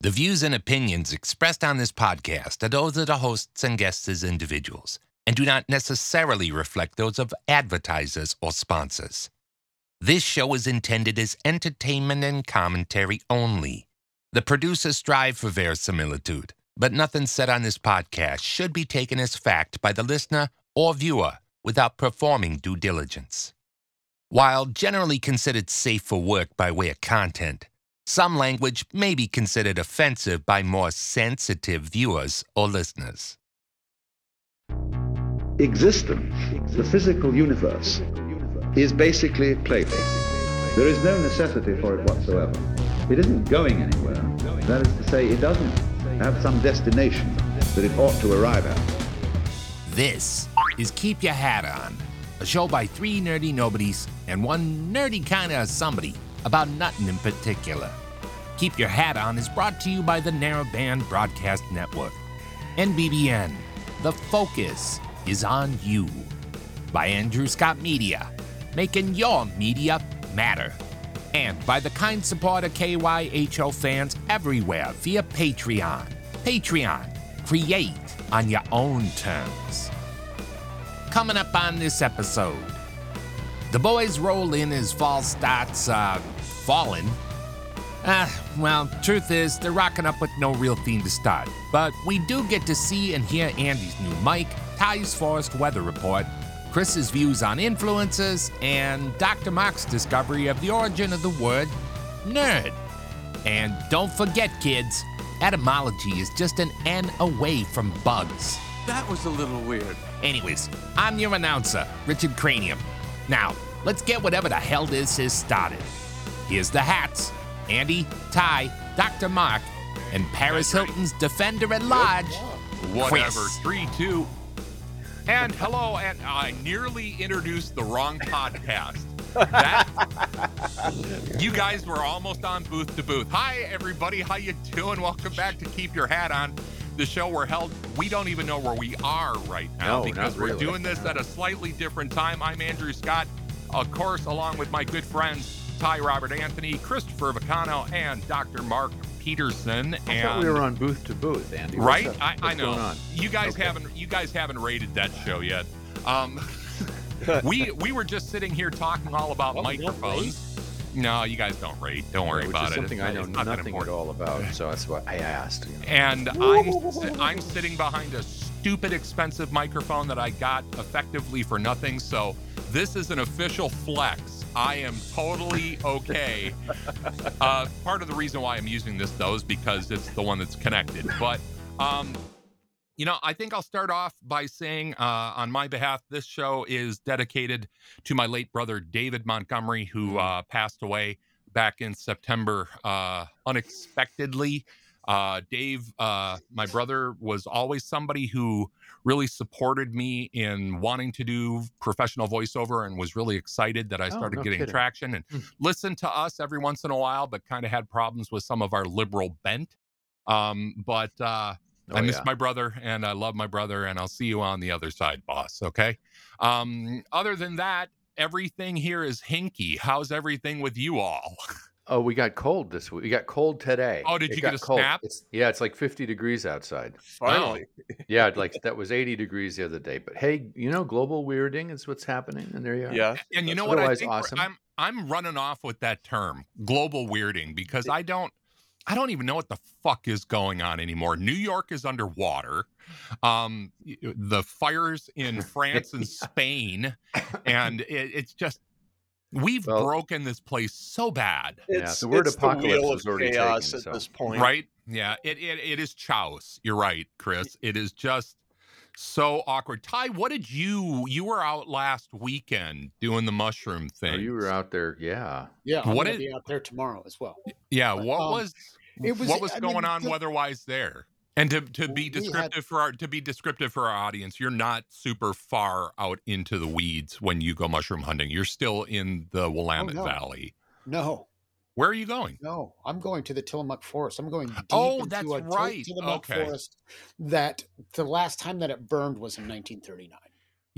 The views and opinions expressed on this podcast are those of the hosts and guests as individuals and do not necessarily reflect those of advertisers or sponsors. This show is intended as entertainment and commentary only. The producers strive for verisimilitude, but nothing said on this podcast should be taken as fact by the listener or viewer without performing due diligence. While generally considered safe for work by way of content, some language may be considered offensive by more sensitive viewers or listeners. Existence, the physical universe, is basically playful. There is no necessity for it whatsoever. It isn't going anywhere. That is to say, it doesn't have some destination that it ought to arrive at. This is Keep Your Hat On, a show by three nerdy nobodies and one nerdy kind of somebody about nothing in particular. Keep Your Hat On is brought to you by the Narrowband Broadcast Network. NBBN, the focus is on you. By Andrew Scott Media, making your media matter. And by the kind support of KYHO fans everywhere via Patreon. Patreon, create on your own terms. Coming up on this episode, the boys roll in as fall starts uh, falling. Ah, well, truth is, they're rocking up with no real theme to start. But we do get to see and hear Andy's new mic, Ty's Forest Weather Report, Chris's views on influences, and Dr. Mark's discovery of the origin of the word nerd. And don't forget, kids, etymology is just an N away from bugs. That was a little weird. Anyways, I'm your announcer, Richard Cranium. Now, let's get whatever the hell this is started. Here's the hats Andy, Ty, Dr. Mark, and Paris Hilton's defender at large. Whatever. Chris. Three, two. And hello, and I nearly introduced the wrong podcast. That you guys were almost on Booth2Booth. Hi, everybody. How you doing? Welcome back to Keep Your Hat On. The show we're held. We don't even know where we are right now No, because not we're doing this at a slightly different time. I'm Andrew Scott, of course, along with my good friends Ty Robert Anthony, Christopher Vicano, and Dr. Mark Peterson. I and thought we were on Booth2Booth, Andy. Right? up? I, I know. You guys Okay. haven't you guys haven't rated that show yet. Um, we we were just sitting here talking all about microphones. No, you guys don't rate. Don't worry Which about is it. something I know not nothing at all about, so that's what I asked. you know. And I'm I'm sitting behind a stupid expensive microphone that I got effectively for nothing. So this is an official flex. I am totally okay. uh, part of the reason why I'm using this though is because it's the one that's connected. But um, you know, I think I'll start off by saying, uh, on my behalf, this show is dedicated to my late brother David Montgomery, who uh, passed away back in September uh, unexpectedly. Uh, Dave, uh, my brother, was always somebody who really supported me in wanting to do professional voiceover and was really excited that I Oh, started no getting kidding. traction and Hmm. listened to us every once in a while, but kind of had problems with some of our liberal bent. Um, but uh, Oh, I miss yeah. my brother and I love my brother, and I'll see you on the other side, boss. Okay. Um, other than that, everything here is hinky. How's everything with you all? Oh, we got cold this week. We got cold today. Oh, did It you get a cold. snap? It's, yeah, it's like 50 degrees outside. Finally. Yeah, like that was 80 degrees the other day. But hey, you know, global weirding is what's happening, and there you are. Yeah. And you know what? I think awesome. I'm I'm running off with that term, global weirding, because I don't I don't even know what the fuck is going on anymore. New York is underwater. Um, the fires in France and Spain, and it, it's just we've Well- broken this place so bad. Yeah, It's, the word it's apocalypse the wheel is already chaos taken, at so- this point. Right? Yeah, it, it it is chaos. You're right, Chris. It is just so awkward. Ty, what did you you were out last weekend doing the mushroom Oh, thing? you were out there. Yeah. Yeah, I'm What gonna be out there tomorrow as well. Yeah, But, what um, was it was- what was I going mean, on the- weather-wise there? And to, to be We had- descriptive for our to be descriptive for our audience, you're not super far out into the weeds when you go mushroom hunting. You're still in the oh, Willamette no. Valley. No, Where are you going? no, I'm going to the Tillamook Forest. I'm going deep Oh, into that's right. Tillamook Okay. Forest. That the last time that it burned was in 1939.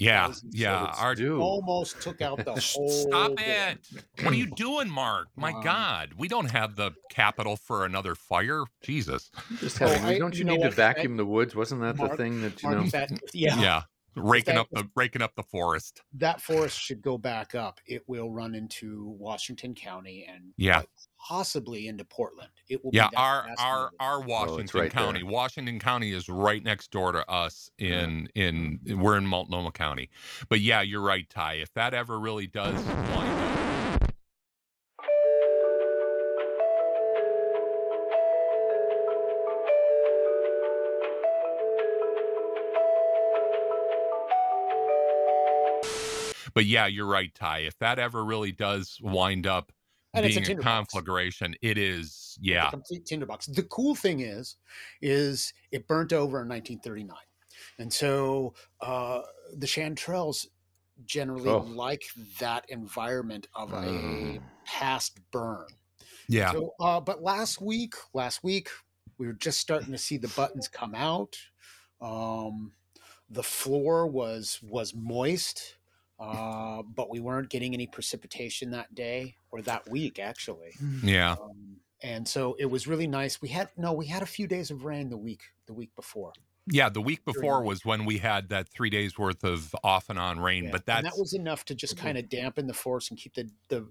Yeah, yeah. it's Our, due. almost took out the whole. Stop bit. it. What are you doing, Mark? My Um, God. We don't have the capital for another fire. Jesus. Just Oh, having, I- don't you, you need to what? vacuum the woods? Wasn't that the thing that you Mark, know? if that, yeah, Yeah. Raking that- up the raking up the forest. that forest should go back up. It will run into Washington County and Yeah. possibly into Portland. It will. Yeah, be our our our oh, Washington right there. County. Washington County is right next door to us in in we're in Multnomah County. But yeah, you're right, Ty. If that ever really does wind up But yeah, you're right, Ty. If that ever really does wind up And it's a being a, conflagration, it is It's a yeah. complete tinderbox. The cool thing is, is it burnt over in 1939, and so uh, the chanterelles generally Oh. like that environment of a Mm. past burn. Yeah. So, uh, but last week, last week we were just starting to see the buttons come out. Um, the floor was was moist, uh, but we weren't getting any precipitation that day or that week actually. Yeah. Um, and so it was really nice. We had no, we had a few days of rain the week the week before. Yeah, the week before was when we had that three days worth of off and on rain, Yeah, but and that was enough to just Mhm. kind of dampen the force and keep the the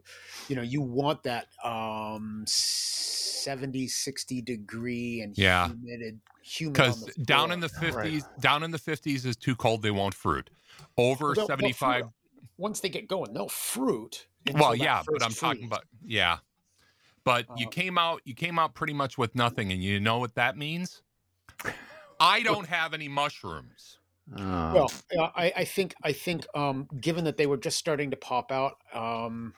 you know you want that um 70 60 degree and Yeah. humid humid because down in floor. the Right. fifties, down in the fifties is too cold. They won't fruit. Over Well, they'll- they'll seventy five. Once they get going they'll fruit Well, yeah, but I'm talking about yeah. But you Uh, came out, you came out pretty much with nothing, and you know what that means? I don't have any mushrooms. Oh, well uh, I, I think i think um given that they were just starting to pop out um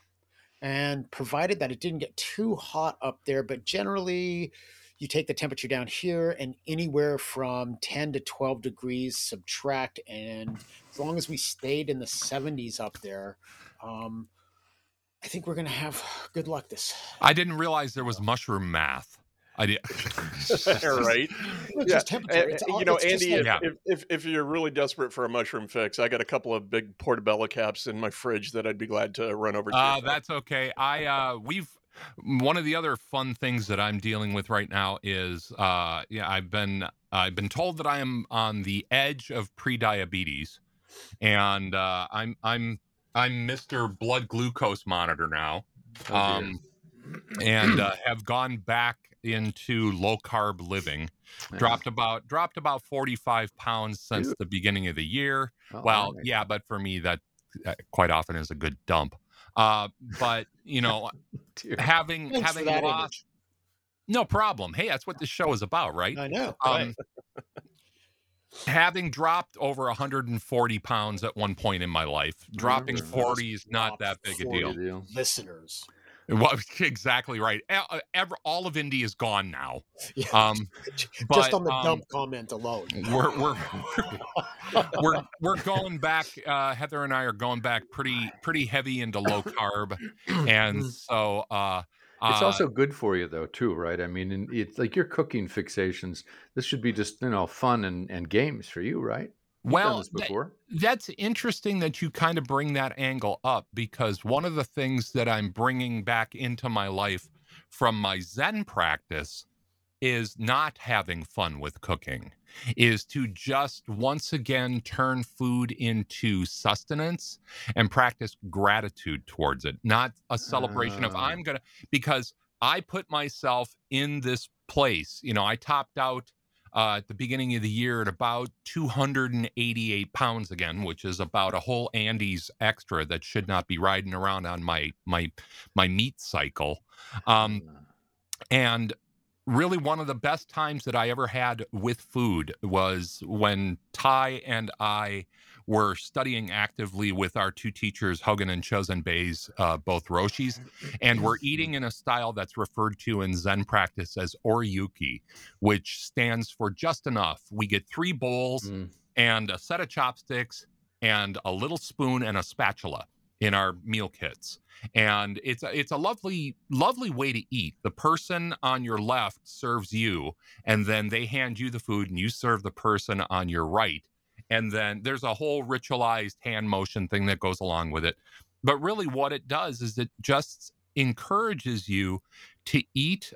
and provided that it didn't get too hot up there but generally you take the temperature down here and anywhere from 10 to 12 degrees subtract and as long as we stayed in the 70s up there um i think we're gonna have good luck this I didn't realize there was mushroom math. I did. right. It's Yeah, just temperature. It's all- you know, it's Andy, like- if, Yeah. if, if if you're really desperate for a mushroom fix, I got a couple of big portobello caps in my fridge that I'd be glad to run over to. you Uh, that's okay. I uh, we've one of the other fun things that I'm dealing with right now is uh, yeah, I've been I've been told that I am on the edge of pre-diabetes, and uh, I'm I'm I'm Mr. Blood Glucose Monitor now, oh um, and uh, have gone back into low carb living. Yeah. Dropped about dropped about 45 pounds since Dude. the beginning of the year. Oh, Well, yeah, but for me, that quite often is a good dump. Uh, but you know, having Thanks having that lost, no problem. Hey, that's what this show is about, right? i know Um, having dropped over 140 pounds at one point in my life, dropping 40 is not that big a deal. Deal. listeners Well, exactly right. Uh, ever- all of Indy is gone now. yeah, Um, just but, on the um, dump comment alone we're we're we're we're going back. Uh, Heather and I are going back pretty pretty heavy into low carb, and so uh, It's uh, also good for you though, too, right? I mean, it's like your cooking fixations. This should be just you know fun and, and games for you, right? You've well. this th- before. that's interesting that you kind of bring that angle up because one of the things that I'm bringing back into my life from my Zen practice is not having fun with cooking, is to just once again turn food into sustenance and practice gratitude towards it, not a celebration of Ah. I'm going to, because I put myself in this place. You know, I topped out uh, at the beginning of the year at about 288 pounds again, which is about a whole Andes extra that should not be riding around on my my my meat cycle. Um, Uh, and really, one of the best times that I ever had with food was when Ty and I were studying actively with our two teachers, Hogen and Chozen Bays, uh, both Roshis, and we're eating in a style that's referred to in Zen practice as Oryoki, which stands for just enough. We get three bowls mm, and a set of chopsticks and a little spoon and a spatula in our meal kits. And it's a, it's a lovely lovely way to eat. The person on your left serves you and then they hand you the food and you serve the person on your right and then there's a whole ritualized hand motion thing that goes along with it. But really, what it does is it just encourages you to eat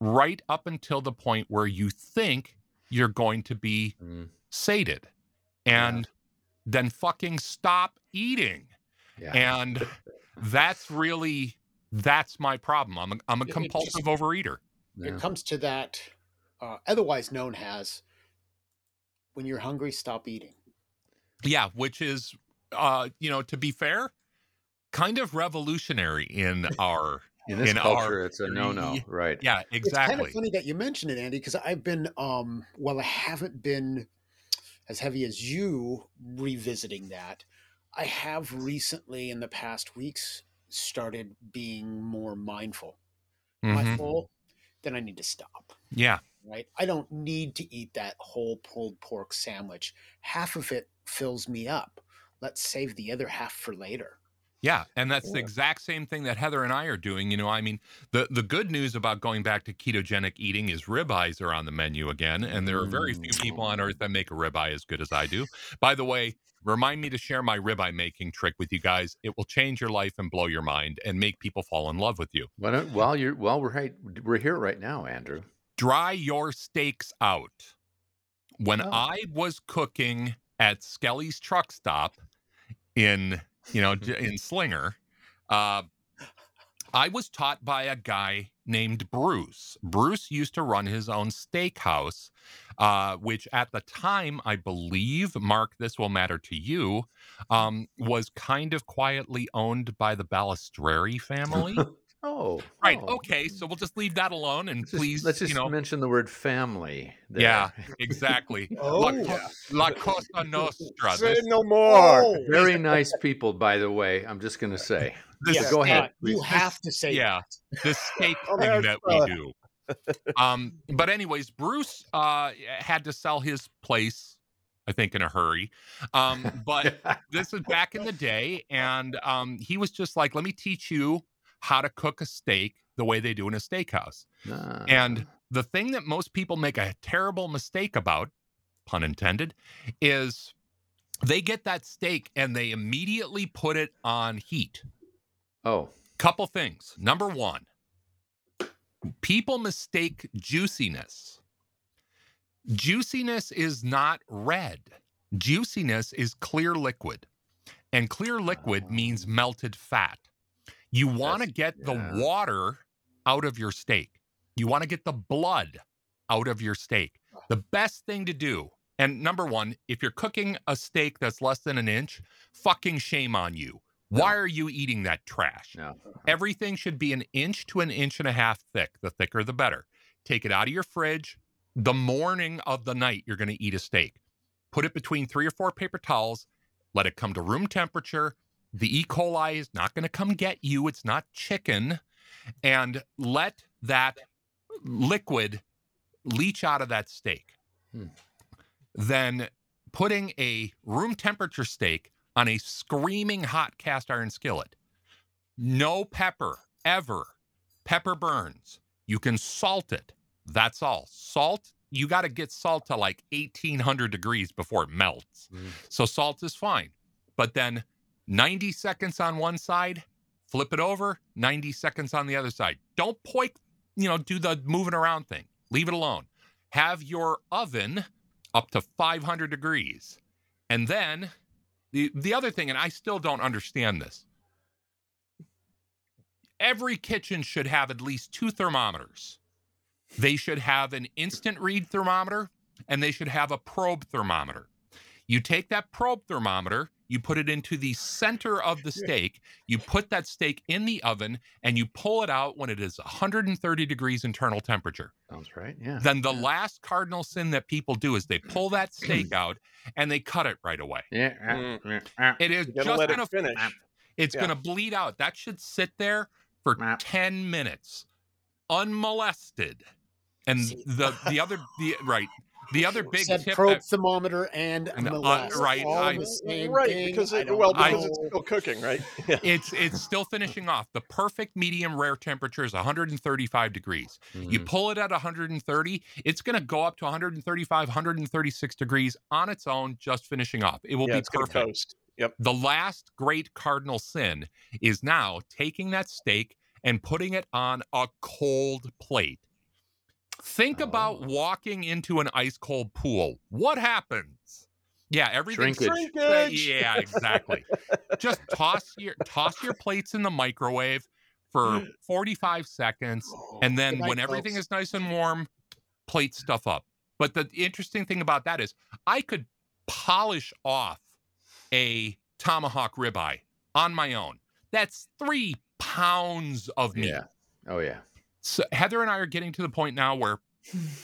right up until the point where you think you're going to be Mm, sated and then fucking stop eating. yeah. And that's really that's my problem. I'm a, I'm a It- it compulsive just- overeater. yeah. It comes to that, uh, otherwise known as when you're hungry, stop eating. Yeah, which is uh, you know, to be fair, kind of revolutionary in our in this in culture, our- it's a no-no, right? yeah, exactly. It's kind of funny that you mention it, Andy, because I've been, um, well, I haven't been as heavy as you revisiting that. I have recently, in the past weeks, started being more mindful. Am I Mhm. full? Then I need to stop. Yeah. Right? I don't need to eat that whole pulled pork sandwich. Half of it fills me up. Let's save the other half for later. Yeah, and that's the exact same thing that Heather and I are doing. You know, I mean, the the good news about going back to ketogenic eating is ribeyes are on the menu again, and there are very few mm. people on earth that make a ribeye as good as I do. By the way, remind me to share my ribeye making trick with you guys. It will change your life and blow your mind and make people fall in love with you. Why don't, while you're while we're right, we're here right now, Andrew. Dry your steaks out. When Oh. I was cooking at Skelly's truck stop in, you know, in Slinger, uh, I was taught by a guy named Bruce. Bruce used to run his own steakhouse, uh, which at the time, I believe, Mark, this will matter to you, um, was kind of quietly owned by the Balistreri family. Oh, right. oh. Okay. So we'll just leave that alone and Let's just, please, let's just you know, mention the word family. there. yeah, exactly. La, Oh, La Costa Nostra. Say This, no more. Oh, Very nice people, by the way. I'm just going to say. this yes, go ahead, uh, you have to say yeah the steak Oh, thing that we do um but anyways bruce uh had to sell his place i think in a hurry um but this is back in the day and um he was just like let me teach you how to cook a steak the way they do in a steakhouse Ah, and the thing that most people make a terrible mistake about pun intended is they get that steak and they immediately put it on heat oh, couple things. Number one, people mistake juiciness. Juiciness is not red. Juiciness is clear liquid. And clear liquid means melted fat. You want to get the yeah. water out of your steak. You want to get the blood out of your steak. The best thing to do, and number one, if you're cooking a steak that's less than an inch, fucking shame on you. Why are you eating that trash? no. Uh-huh. Everything should be an inch to an inch and a half thick. The thicker, the better. Take it out of your fridge. The morning of the night you're going to eat a steak. Put it between three or four paper towels. Let it come to room temperature. The E. coli is not going to come get you. It's not chicken. And let that liquid leach out of that steak. Hmm. Then putting a room temperature steak on a screaming hot cast iron skillet. No pepper, ever. Pepper burns. You can salt it. That's all. Salt, you got to get salt to like 1800 degrees before it melts. Mm. So salt is fine. But then 90 seconds on one side, flip it over, 90 seconds on the other side. Don't point, you know, do the moving around thing. Leave it alone. Have your oven up to 500 degrees. And then the the other thing, and I still don't understand this. Every kitchen should have at least two thermometers. They should have an instant read thermometer and they should have a probe thermometer. You take that probe thermometer, you put it into the center of the steak, you put that steak in the oven, and you pull it out when it is 130 degrees internal temperature. Sounds right. Yeah. Then the last cardinal sin that people do is they pull that steak out and they cut it right away. yeah. ah, Mm. ah. It is just gonna it finish. it's Yeah. gonna bleed out. That should sit there for 10 minutes unmolested. And the the other the right the other big said tip probe that- thermometer and And, uh, right, all I- the same right, thing. because it, well, because know. it's still cooking, right? Yeah. it's it's still finishing off. The perfect medium rare temperature is 135 degrees. You Mhm. pull it at 130, it's going to go up to 135, 136 degrees on its own, just finishing off. It will yeah, be it's perfect. toast. Yep. The last great cardinal sin is now taking that steak and putting it on a cold plate. Think oh. about Oh. walking into an ice cold pool. What happens? Yeah, everything. Shrinkage. Shrinkage. Yeah, exactly. Just toss your toss your plates in the microwave for 45 seconds oh, and then Good night, when everything folks. is nice and warm, plate stuff up. But the interesting thing about that is I could polish off a tomahawk ribeye on my own. That's three pounds of meat. Yeah. Oh yeah. So Heather and I are getting to the point now where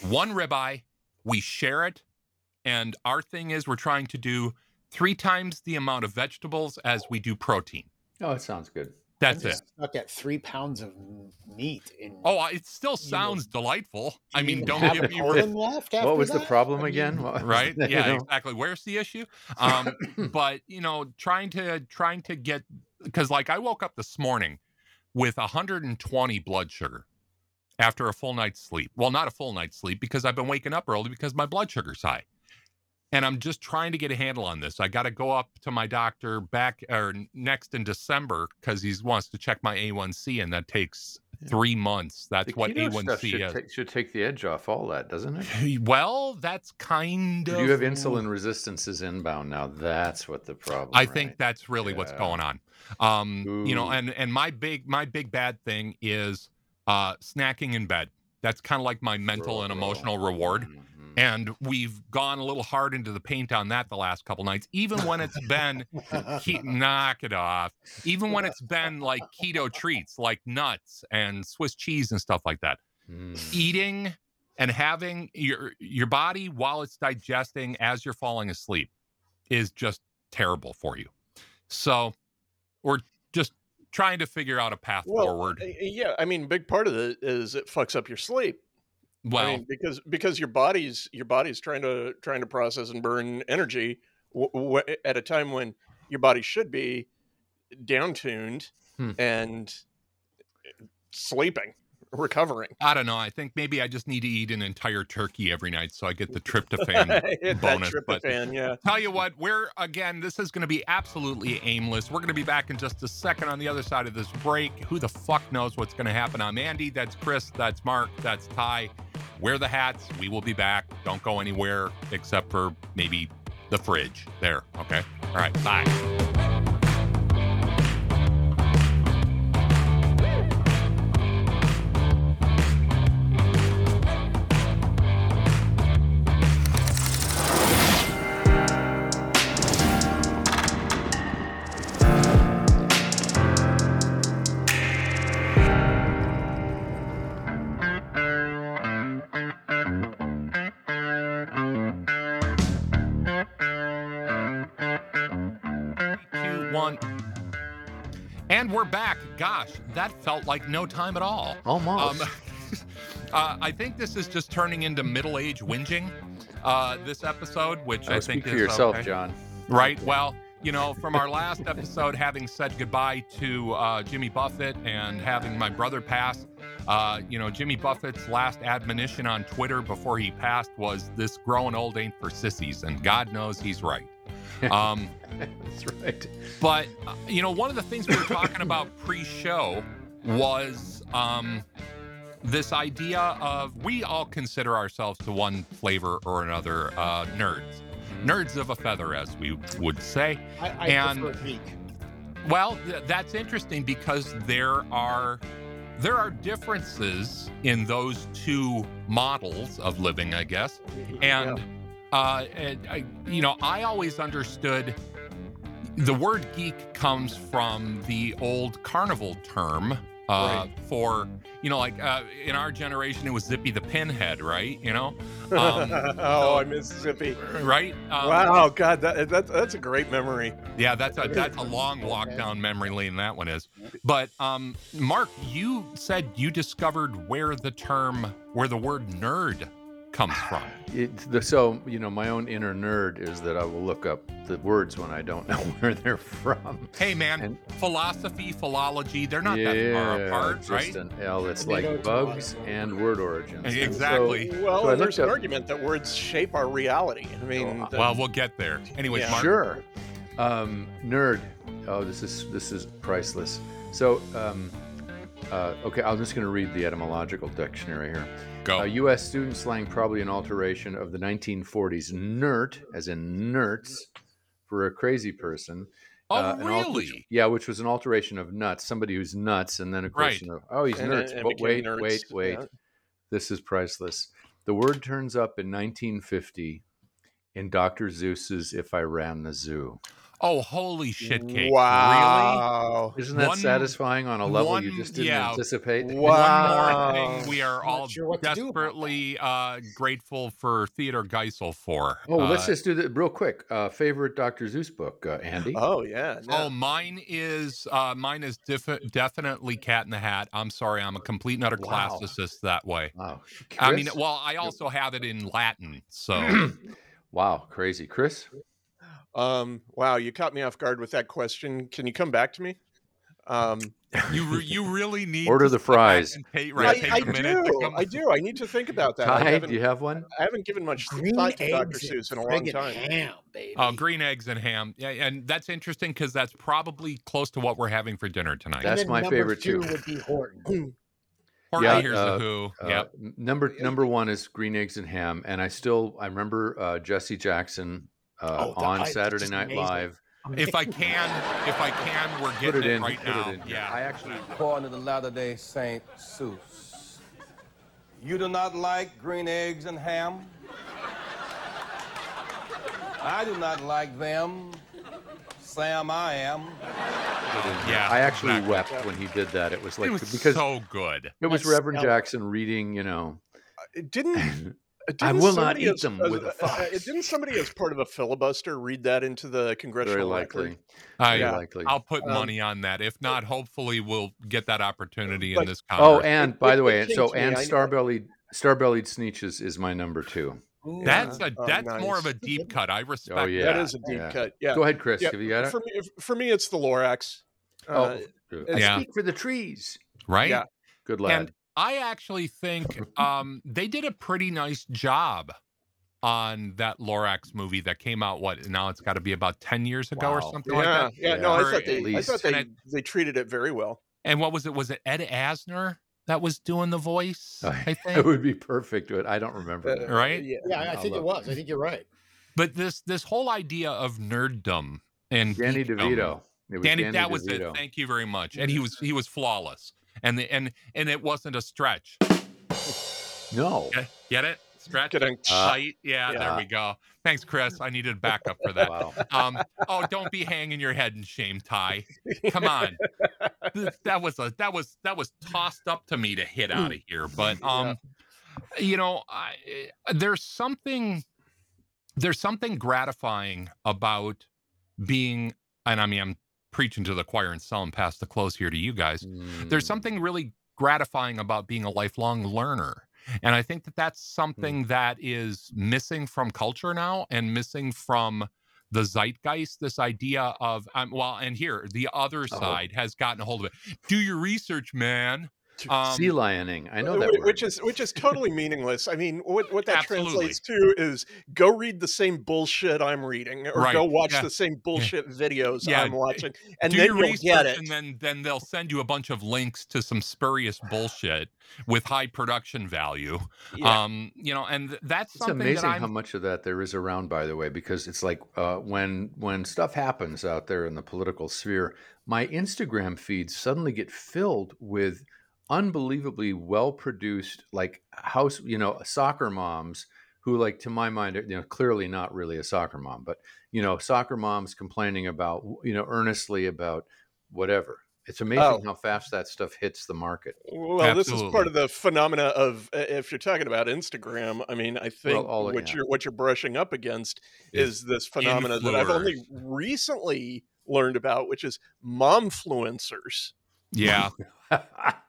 one ribeye, we share it, and our thing is we're trying to do three times the amount of vegetables as we do protein. Oh, it sounds good. That's I'm it. just Stuck at three pounds of meat. In, Oh, it still know, sounds delightful. I mean, don't have get me colon left what was the problem I mean, again? What- right you yeah know? exactly where's the issue um but you know trying to trying to get because like i woke up this morning with 120 blood sugar after a full night's sleep. Well not a full night's sleep because i've been waking up early because my blood sugar's high. And i'm just trying to get a handle on this. I got to go up to my doctor back or next in december because he wants to check my a1c and that takes three months. That's The what a1c should, is. take, should take the edge off all that, doesn't it? well that's kind of you have insulin resistances inbound now, that's what the problem. I think that's really what's going on. Um, you know, and and my big my big bad thing is uh snacking in bed. That's kind of like my mental and emotional reward. Mhm. And we've gone a little hard into the paint on that the last couple nights, even when it's been ke- knock it off. Even when it's been like keto treats, like nuts and Swiss cheese and stuff like that. Mm. Eating and having your your body while it's digesting as you're falling asleep is just terrible for you. So we're just trying to figure out a path Well, forward. yeah, I mean, big part of it is it fucks up your sleep. Well, I mean, because because your body's your body's trying to trying to process and burn energy w- w- at a time when your body should be down tuned Hmm. and sleeping, recovering. I don't know. I think maybe I just need to eat an entire turkey every night so I get the tryptophan bonus. that But tryptophan, yeah. tell you what, we're again, this is going to be absolutely aimless. We're going to be back in just a second on the other side of this break. Who the fuck knows what's going to happen? I'm Andy. That's Chris. That's Mark. That's Ty. Wear the hats. We will be back. Don't go anywhere except for maybe the fridge there. Okay. All right. Bye. We're back. Gosh, that felt like no time at all. Almost. Um, uh, I think this is just turning into middle age whinging. Uh, this episode, which I Uh, think for is yourself, okay. John. Right. Well, you know, from our last episode, having said goodbye to uh, Jimmy Buffett and having my brother pass, uh, you know, Jimmy Buffett's last admonition on Twitter before he passed was this growing old ain't for sissies. And God knows he's right. Um, That's right. but, uh, you know, one of the things we were talking about pre show was um, this idea of we all consider ourselves to one flavor or another uh, nerds. Nerds of a feather, as we would say. I, I And- prefer geek. Well, th- that's interesting because there are there are differences in those two models of living, I guess. And uh, and I, you know, I always understood the word geek comes from the old carnival term uh, for you know, like uh, in our generation, it was Zippy the Pinhead, right? You know, um, oh, I Mississippi. right? Um, Wow, God, that, that that's a great memory. Yeah, that's a that's a long walk down memory lane. That one is. But um, Mark, you said you discovered where the term, where the word nerd comes from. It, the, so you know, my own inner nerd is that I will look up the words when I don't know where they're from. Hey, man, And- philosophy, philology, they're not yeah, that far apart, just right? an L. It's Tomato, like bugs and word origins. And so- Exactly. Well, So there's an up- argument that words shape our reality. I mean, Oh, the- Well, we'll get there. Anyways, Yeah. Sure. Um, nerd. Oh, this is this is priceless. So, um, uh, okay, I'm just going to read the etymological dictionary here. Go. Uh, U.S. student slang, probably an alteration of the 1940s nerd, as in nerds, for a crazy person. oh, Uh, an alter- really? yeah, which was an alteration of nuts, somebody who's nuts, and then a course, Right. you know, oh, he's and- nuts. and but wait, nerds, wait, wait. yeah. This is priceless. The word turns up in 1950 in Dr. Seuss's "If I Ran the Zoo." Oh, holy shit cake. Really? Wow. Isn't that One- satisfying on a level you just didn't yeah. anticipate? One Wow. more thing we are all sure what to do about desperately uh, grateful for Theodore Geisel for. Oh, let's Uh, just do that real quick. Uh, favorite Dr. Seuss book, uh, Andy? Oh yeah. no. Oh, mine is uh, mine is diff- definitely Cat in the Hat. I'm sorry, I'm a complete and utter Wow. classicist that way. wow. I mean, well, I also have it in Latin, so wow, crazy. Chris? Um. Wow. You caught me off guard with that question. Can you come back to me? Um. you re- you really need Order to the fries. and Take, I, right, take I a minute to do. I do. I need to think about that. I Ty, haven't, do you have one? I haven't given much Green thought to Dr. Seuss in and a long time. ham, baby. Oh, green eggs and ham. Yeah, and that's interesting because that's probably close to what we're having for dinner tonight. That's my favorite, two too. Would be Horton. Horton yeah, here's uh, the Who. Uh, yep. Number number one is green eggs and ham, and I still I remember uh, Jesse Jackson uh, Oh, that- on I- Saturday Night amazing. Live. If I can, if I can, we're Put getting it in. right put now. it in. Yeah. I actually According to the Latter day Saint Seuss. You do not like green eggs and ham? I do not like them. Sam, I am. put it in. here. Yeah, I actually exactly. wept when he did that. It was like it was because so good. it was That's Reverend stellar. Jackson reading, you know. It didn't. I will not eat as- them as- with a uh. Didn't somebody, as part of a filibuster, read that into the congressional Very record? likely. I, Yeah. likely. I'll put Um, money on that. If not, hopefully we'll get that opportunity in But- this Oh, and by it- the way, it so and I- Starbellied Starbellied Sneetches is my number two. that's a Oh, that's more of a deep cut. I respect. Oh, yeah. That is a deep yeah. cut. Yeah. Go ahead, Chris. Yeah, Have you got it? For me, for me, it's the Lorax. Uh, oh, good. it's- Yeah. speak for the trees. right. Yeah. Good lad. And I actually think um, they did a pretty nice job on that Lorax movie that came out. What now? It's got to be about ten years ago or something yeah, like that. yeah, yeah. No, I Or thought at they, I thought they, it- they treated it very well. And what was it? Was it Ed Asner that was doing the voice? I it would be perfect. But I don't remember. Uh, that. Right? Yeah. Yeah, I I'll think it look. was. I think you're right. But this this whole idea of nerddom and Danny geekdom- DeVito. Danny, Danny that was it. Thank you very much. And he was he was flawless. And the, and and it wasn't a stretch. No. Get, get it? Stretch Kidding. tight. Yeah, there we go. Thanks, Chris. I needed backup for that. Wow. Um, oh, don't be hanging your head in shame, Ty. Come on. That was a that was that was tossed up to me to hit out of here. But um, you know, I, there's something there's something gratifying about being, and I mean, I'm preaching to the choir and selling past the close here to you guys there's Mm. something really gratifying about being a lifelong learner and i think that that's something that is missing from culture now and missing from the zeitgeist this idea of um, well and here the other Oh. side has gotten a hold of it do your research man um, sea lioning. I know that wh- word. which is which is totally meaningless. I mean, what what that Absolutely. translates to is go read the same bullshit I'm reading, or Right, go watch yeah. the same bullshit videos Yeah, I'm watching, and do then you'll get it. and then then they'll send you a bunch of links to some spurious bullshit with high production value Yeah. um you know and that's It's something amazing that how much of that there is around, by the way, because it's like uh, when when stuff happens out there in the political sphere, my Instagram feeds suddenly get filled with unbelievably well produced, like house, you know, soccer moms who, like to my mind, are, you know, clearly not really a soccer mom, but you know, soccer moms complaining about, you know, earnestly about whatever. It's amazing Oh. how fast that stuff hits the market. Well, this is part of the phenomena of uh, if you're talking about Instagram. I mean, I think all- what you're what you're brushing up against Is is this phenomena that I've only recently learned about, which is momfluencers. yeah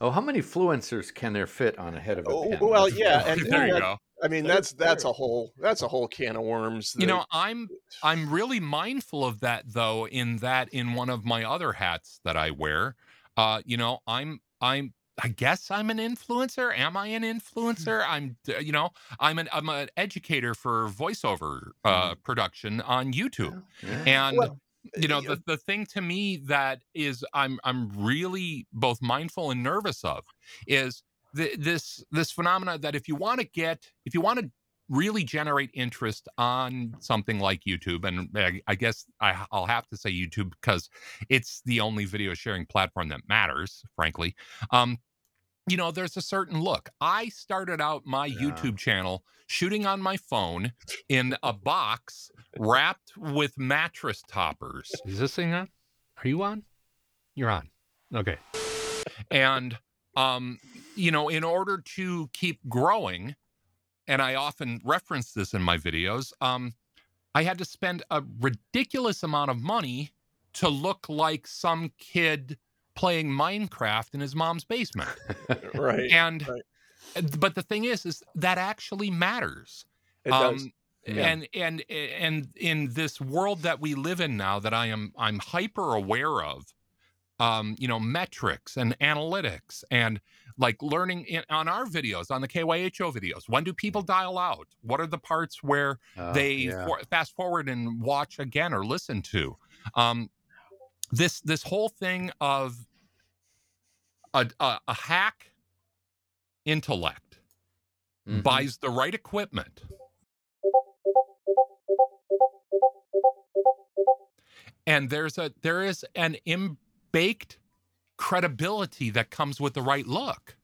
oh, how many fluencers can there fit on a head of a Oh, pin? well, yeah, and there you and- go I mean, that's that's a whole that's a whole can of worms. You know, I'm I'm really mindful of that though in that in one of my other hats that I wear. Uh, you know, I'm I'm I guess I'm an influencer. Am I an influencer? I'm you know, I'm an I'm an educator for voiceover uh production on YouTube. Yeah. And Well, you know, the the thing to me that is I'm I'm really both mindful and nervous of is th- this this phenomena that if you want to get if you want to really generate interest on something like YouTube, and I, I guess I, I'll have to say YouTube because it's the only video sharing platform that matters, frankly. Um, you know, there's a certain look. I started out my Yeah. YouTube channel shooting on my phone in a box wrapped with mattress toppers. Is this thing on? Are you on? You're on. Okay. And um, you know, in order to keep growing, and I often reference this in my videos, um, I had to spend a ridiculous amount of money to look like some kid playing Minecraft in his mom's basement. right. And right. but the thing is, is that actually matters. It does. Um, Yeah. and and and in this world that we live in now that i am i'm hyper aware of um you know metrics and analytics and like learning in, on our videos on the kyho videos when do people dial out what are the parts where Oh, they yeah. for, fast forward and watch again or listen to um this this whole thing of a a, a hack intellect Mhm. buys the right equipment and there's a there is an imbaked credibility that comes with the right look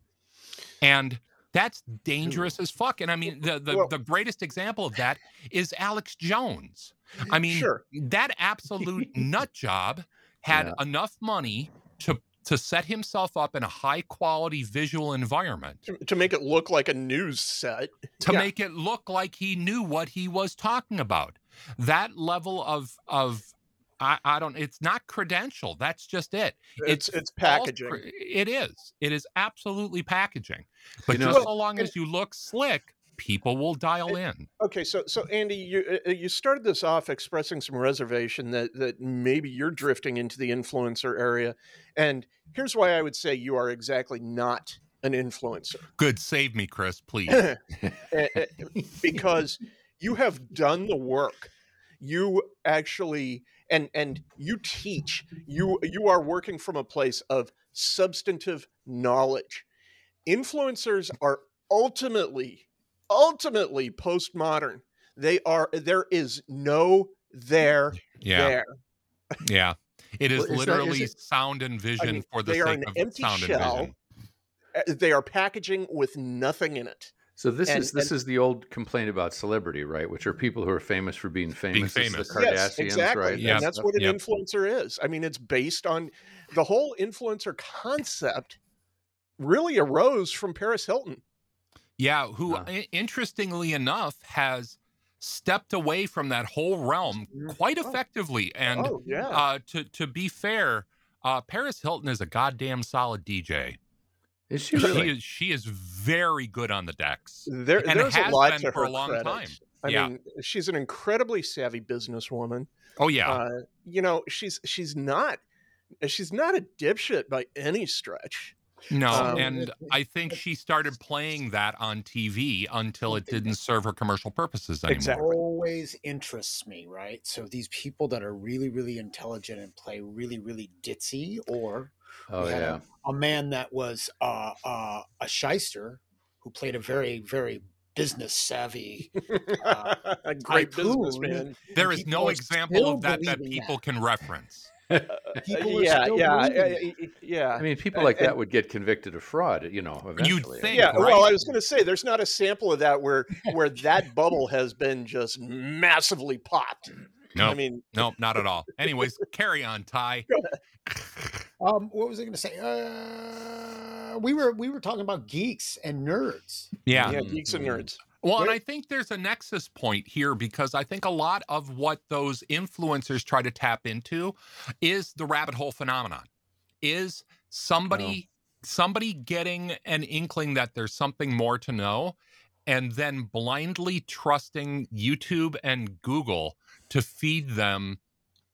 and that's dangerous as fuck and i mean the the, Well- the greatest example of that is alex jones i mean Sure. that absolute nut job had Yeah. enough money to to set himself up in a high quality visual environment to, to make it look like a news set. to Yeah. make it look like he knew what he was talking about. That level of of I, I don't it's not credential. That's just it. It's it's false packaging. cre- It is. It is absolutely packaging. But You know- just so long as you look slick, people will dial in. Okay, so so Andy, you uh, you started this off expressing some reservation that that maybe you're drifting into the influencer area, and here's why I would say you are exactly not an influencer. Good, save me, Chris, please. Eh, eh, because you have done the work you actually and and you teach you you are working from a place of substantive knowledge influencers are ultimately ultimately postmodern they are there is no there Yeah, there yeah. It is Well, is that- is literally it- sound and vision mean, for the sake of empty sound shell. and vision. Uh, they are packaging with nothing in it So this And- is this is the old complaint about celebrity, right? Which are people who are famous for being famous. This is famous. The Kardashians, yes, exactly. right? Yep. And that's what an Yep. influencer is. I mean, it's based on the whole influencer concept really arose from Paris Hilton. Yeah, who Huh. i- interestingly enough has stepped away from that whole realm quite Oh. effectively. And oh, yeah. uh, to to be fair, uh, Paris Hilton is a goddamn solid DJ. Is she She really? is she is very good on the decks. there, and there's has a lot been to for her a long credit. time. I Yeah. mean, she's an incredibly savvy businesswoman. Oh yeah, Uh, you know, she's she's not she's not a dipshit by any stretch. No, um, and I think she started playing that on TV until it didn't serve her commercial purposes anymore. Exactly. always interests me, right? So these people that are really, really intelligent and play really, really ditzy, or Oh yeah. a, a man that was uh, uh, a shyster who played a very, very business savvy. a great tycoon. businessman. There is no example of that that people that. can reference. People are yeah, still yeah, believing uh, yeah. I mean, people and- like that would get convicted of fraud, you know, eventually. think, yeah, right? well, I was going to say there's not a sample of that where where that bubble has been just massively popped. No, I mean, no, not at all. Anyways, carry on, Ty. Um, what was I going to say? Uh, we were we were talking about geeks and nerds. Yeah. yeah, geeks and Mhm. nerds. Well, and I think there's a nexus point here because I think a lot of what those influencers try to tap into is the rabbit hole phenomenon. Is somebody somebody getting an inkling that there's something more to know and then blindly trusting YouTube and Google to feed them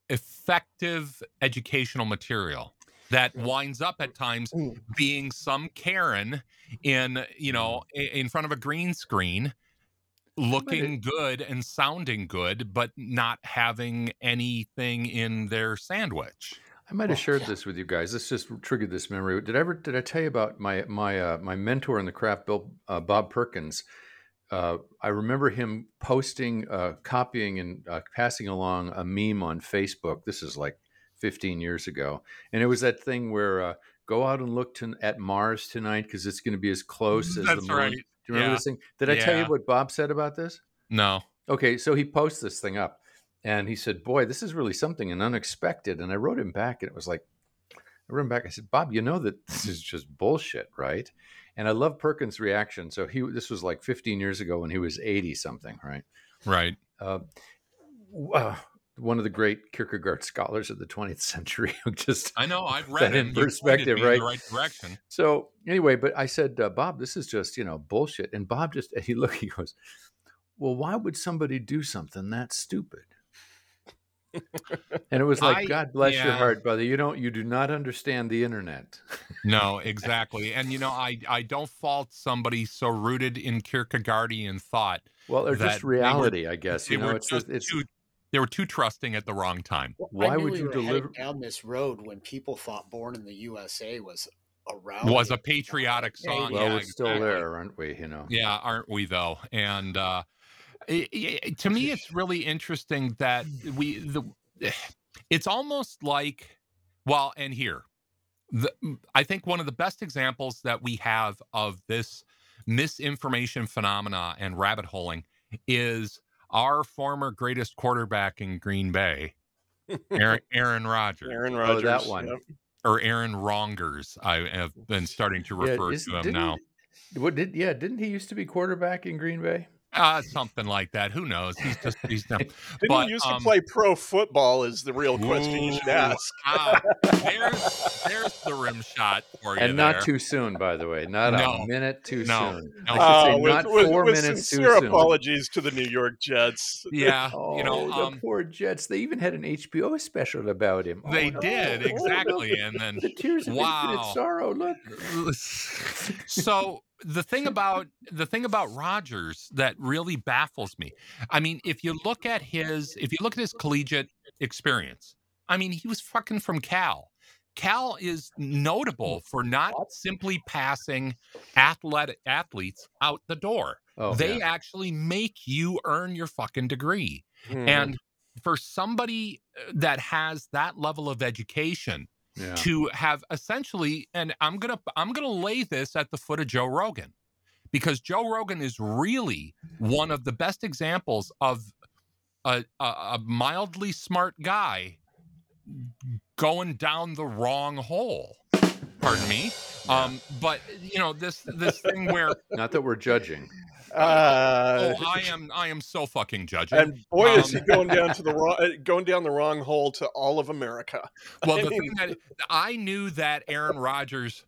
effective educational material that winds up at times being some Karen in, you know, in front of a green screen looking good and sounding good but not having anything in their sandwich. I might have shared this with you guys. This just triggered this memory. Did I ever did I tell you about my my uh, my mentor in the craft, Bill uh, Bob Perkins? Uh, I remember him posting, uh, copying, and uh, passing along a meme on Facebook. This is like 15 years ago, and it was that thing where uh, go out and look to, at Mars tonight because it's going to be as close as That's the moon. right. Do you remember Yeah. this thing? Did I tell you what Bob said about this? No. Okay, so he posts this thing up and he said, Boy, this is really something and unexpected. And I wrote him back and it was like, I wrote him back. I said, Bob, you know that this is just bullshit, right? And I love Perkins' reaction. So he, this was like 15 years ago when he was 80 something, right? Right. Uh, uh, one of the great Kierkegaard scholars of the 20th century just I know. I've read it. in perspective, me in right? the right direction. So anyway, but I said, uh, Bob, this is just you know bullshit. And Bob just he look, he goes, well, why would somebody do something that stupid? And it was like, I- God bless your heart, brother. You don't, you do not understand the internet. No, exactly. And you know, I I don't fault somebody so rooted in Kierkegaardian thought. Well, or just they were- reality, I guess. You know, it's just it's too they were too trusting at the wrong time. Well, Why I knew would we you were deliver- down this road when people thought "Born in the USA" was around? Was a patriotic Yeah, song. well, yeah, we're still exactly. there, aren't we? You know. Yeah, aren't we though? And uh i- i- to me it's really interesting that we the it's almost like well, and here the, I think one of the best examples that we have of this misinformation phenomena and rabbit holing is our former greatest quarterback in Green Bay, Aaron, Aaron Rodgers, Aaron Oh, Rodgers. that one. yep. or Aaron Wrongers. I have been starting to Yeah, refer is- to him now. he- what did? Yeah, didn't he used to be quarterback in Green Bay? Uh, something like that. Who knows? He's just he's done. Didn't But, he used um, to play pro football? Is the real question you should ask. ah, there's there's the rim shot for you. And not there. too soon, by the way. Not No. a minute too No. soon. No. I should Uh, say with, not with- four with minutes too sincere soon. apologies to the New York Jets. Yeah, Oh, you know, the um, poor Jets. They even had an HBO special about him. Oh, they no. did Oh, exactly, and then The tears of Wow. infinite sorrow. Look. so the thing about the thing about Rodgers that really baffles me. I mean, if you look at his if you look at his collegiate experience, I mean, he was fucking from Cal. Cal is notable for not simply passing athletic athletes out the door. Oh, they yeah. actually make you earn your fucking degree. Mhm. And for somebody uh, that has that level of education yeah. to have essentially and I'm to I'm to lay this at the foot of Joe Rogan because Joe Rogan is really one of the best examples of a, a, a mildly smart guy going down the wrong hole. Pardon me. Um, but you know this this thing where Not that we're judging. Uh, oh I am I am so fucking judging. and boy, is he Um, going down to the wrong, uh, going down the wrong hole to all of America. Well, I the mean- thing that I knew that Aaron Rodgers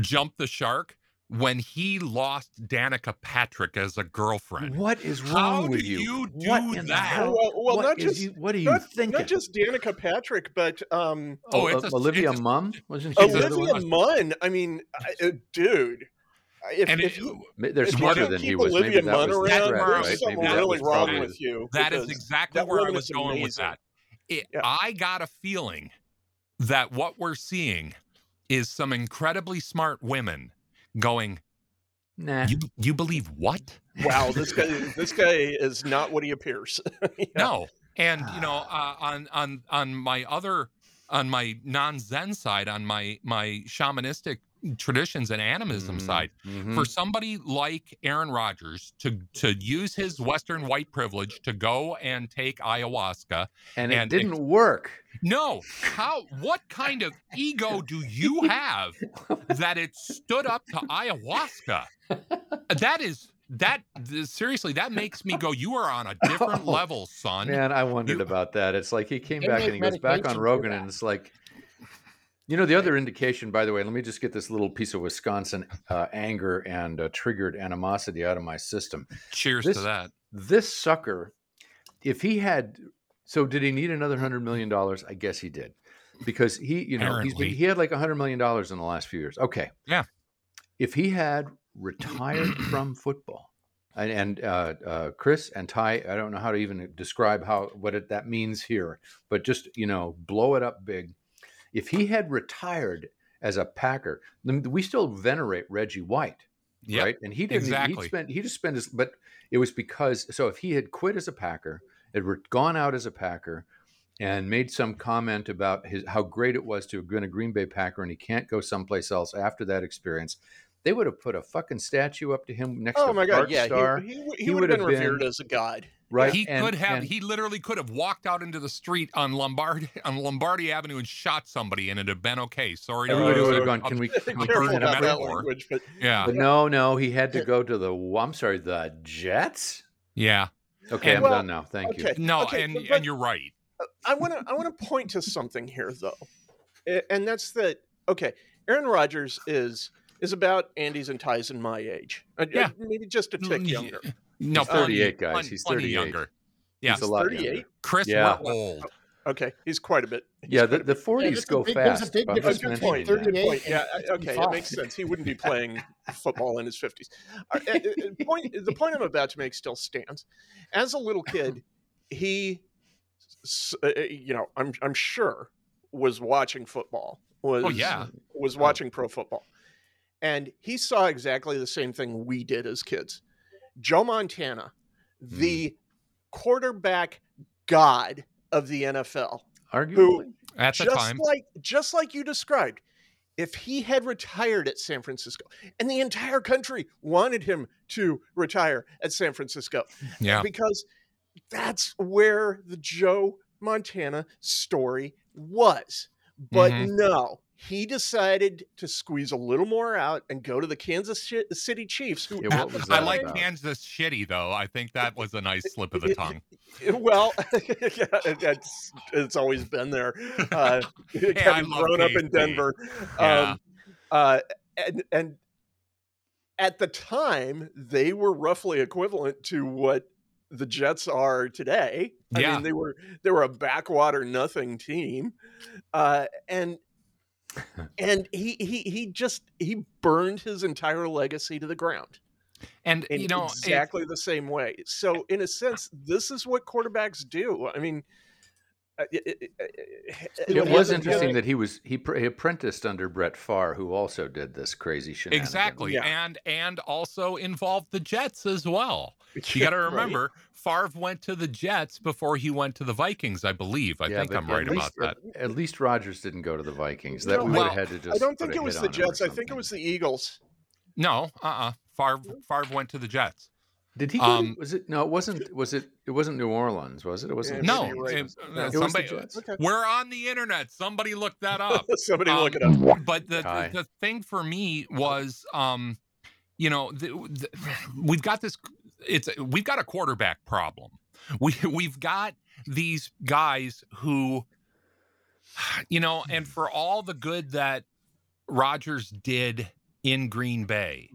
jumped the shark when he lost Danica Patrick as a girlfriend. What is How wrong do with you? you do what in the that? hell? Well, well, What not just you, what are you not, thinking? not just Danica Patrick, but um, Oh, Oh, it's uh, a- Olivia it's Munn wasn't she? it's a- the other Olivia? Munn. I mean, I, uh, dude, if, And if it, you, They're if you smarter than he keep was. Maybe that Munn was the That's around, threat, I there's was- right? something Maybe that really was wrong probably with you. that is exactly that where I was is going with that. It, Yeah. I got a feeling that what we're seeing is some incredibly smart women going, Nah. "You you believe what?" Wow, this guy, this guy is not what he appears. Yeah. No. And you know, uh, on on on my other on my non-Zen side, on my my shamanistic traditions and animism Mhm, side, mhm. for somebody like Aaron Rodgers to to use his Western white privilege to go and take ayahuasca. and it didn't ex- work. No, how what kind of ego do you have that it stood up to ayahuasca? That is that seriously that makes me go you are on a different Oh, level, son. Man, I wondered You- about that. It's like he came back and he goes back on Rogan and it's like, You know, the other indication, by the way, let me just get this little piece of Wisconsin uh, anger and uh, triggered animosity out of my system. Cheers This- to that. This sucker, if he had, so did he need another hundred million dollars? I guess he did, because he, you know, he's been, he had like a hundred million dollars in the last few years. Okay, Yeah. If he had retired from football, and, and uh, uh, Chris and Tai, I don't know how to even describe how what it, that means here, but just you know, blow it up big. If he had retired as a Packer, we still venerate Reggie White Yeah. right? And he didn't. exactly. He spent. He just spent his. But it was because. So if he had quit as a Packer, had gone out as a Packer, and made some comment about his how great it was to have been a Green Bay Packer, and he can't go someplace else after that experience, they would have put a fucking statue up to him next Oh to my God! Yeah, Starr, he, he, he he would would have been revered been- as a god. right? He And- could have. and- he literally could have walked out into the street on Lombardi on Lombardi Avenue and shot somebody, and it'd have been okay. Sorry, to Everybody would have gone. Can we? Can we Careful burn burn a it about up? that metaphor. language, but Yeah, But no, no, he had to go to the. I'm sorry, the Jets. yeah. Okay, And- I'm Well, done now. Thank you. No, Okay, and but- and you're right. Uh, I want to I want to point to something here though, and that's that. Okay, Aaron Rodgers is is about Andy's and Ty's and my age. Uh, Yeah. Uh, maybe just a tick younger. No, He's 38, guys. plenty- He's plenty 38. younger. Yeah, He's a lot younger. 38. Chris, Yeah. we're old. Okay, he's quite a bit. he's Yeah, the, the 40s there's a go big- there's a fast. big difference between point. mentioning Good 38 point. Yeah, uh, okay, it makes sense. He wouldn't be playing football in his fifties. Uh, point, the point I'm about to make still stands. As a little kid, he, uh, you know, I'm I'm sure was watching football. Oh, mm-hmm. Was Oh yeah, was watching pro football, and he saw exactly the same thing we did as kids. Joe Montana, the quarterback god of the NFL, Arguably. at the just time. like just like you described if he had retired at san francisco and the entire country wanted him to retire at san francisco Yeah, because that's where the joe montana story was but Mhm. no he decided to squeeze a little more out and go to the kansas Ci- city chiefs who Yeah, at what was the I like about? Kansas shitty though. I think that was a nice slip of the tongue. Well, it's it's always been there. Uh, I having love grown up in Denver, Yeah. um, uh, and and at the time they were roughly equivalent to what the Jets are today. I Yeah. mean, they were they were a backwater nothing team, uh, and and he he he just he burned his entire legacy to the ground And in you know, it- exactly the same way. Eh, so, in a sense, this is what quarterbacks do. I mean, it, it- it- It was interesting that he was he, he apprenticed under Brett Favre, who also did this crazy shit. exactly, Yeah. and and also involved the Jets as well. You got to Right. remember, Favre went to the Jets before he went to the Vikings, I believe. I Yeah, think I'm right least- about that. At least Rodgers didn't go to the Vikings. That No, we would well, have had to just. I don't think it was the on him or Jets. I think it was the Eagles. No, uh, uh Favre Favre went to the Jets. Did he? Go to- um, was it? No, it wasn't. Was it? It wasn't New Orleans, was it? It wasn't. Yeah, No, maybe it- No. uh, It was somebody. Okay. We're on the internet. Somebody look that up. Somebody Um, look it up. but the, the the thing for me was um you know the, the, we've got this it's we've got a quarterback problem we we've got these guys who you know and for all the good that Rodgers did in Green Bay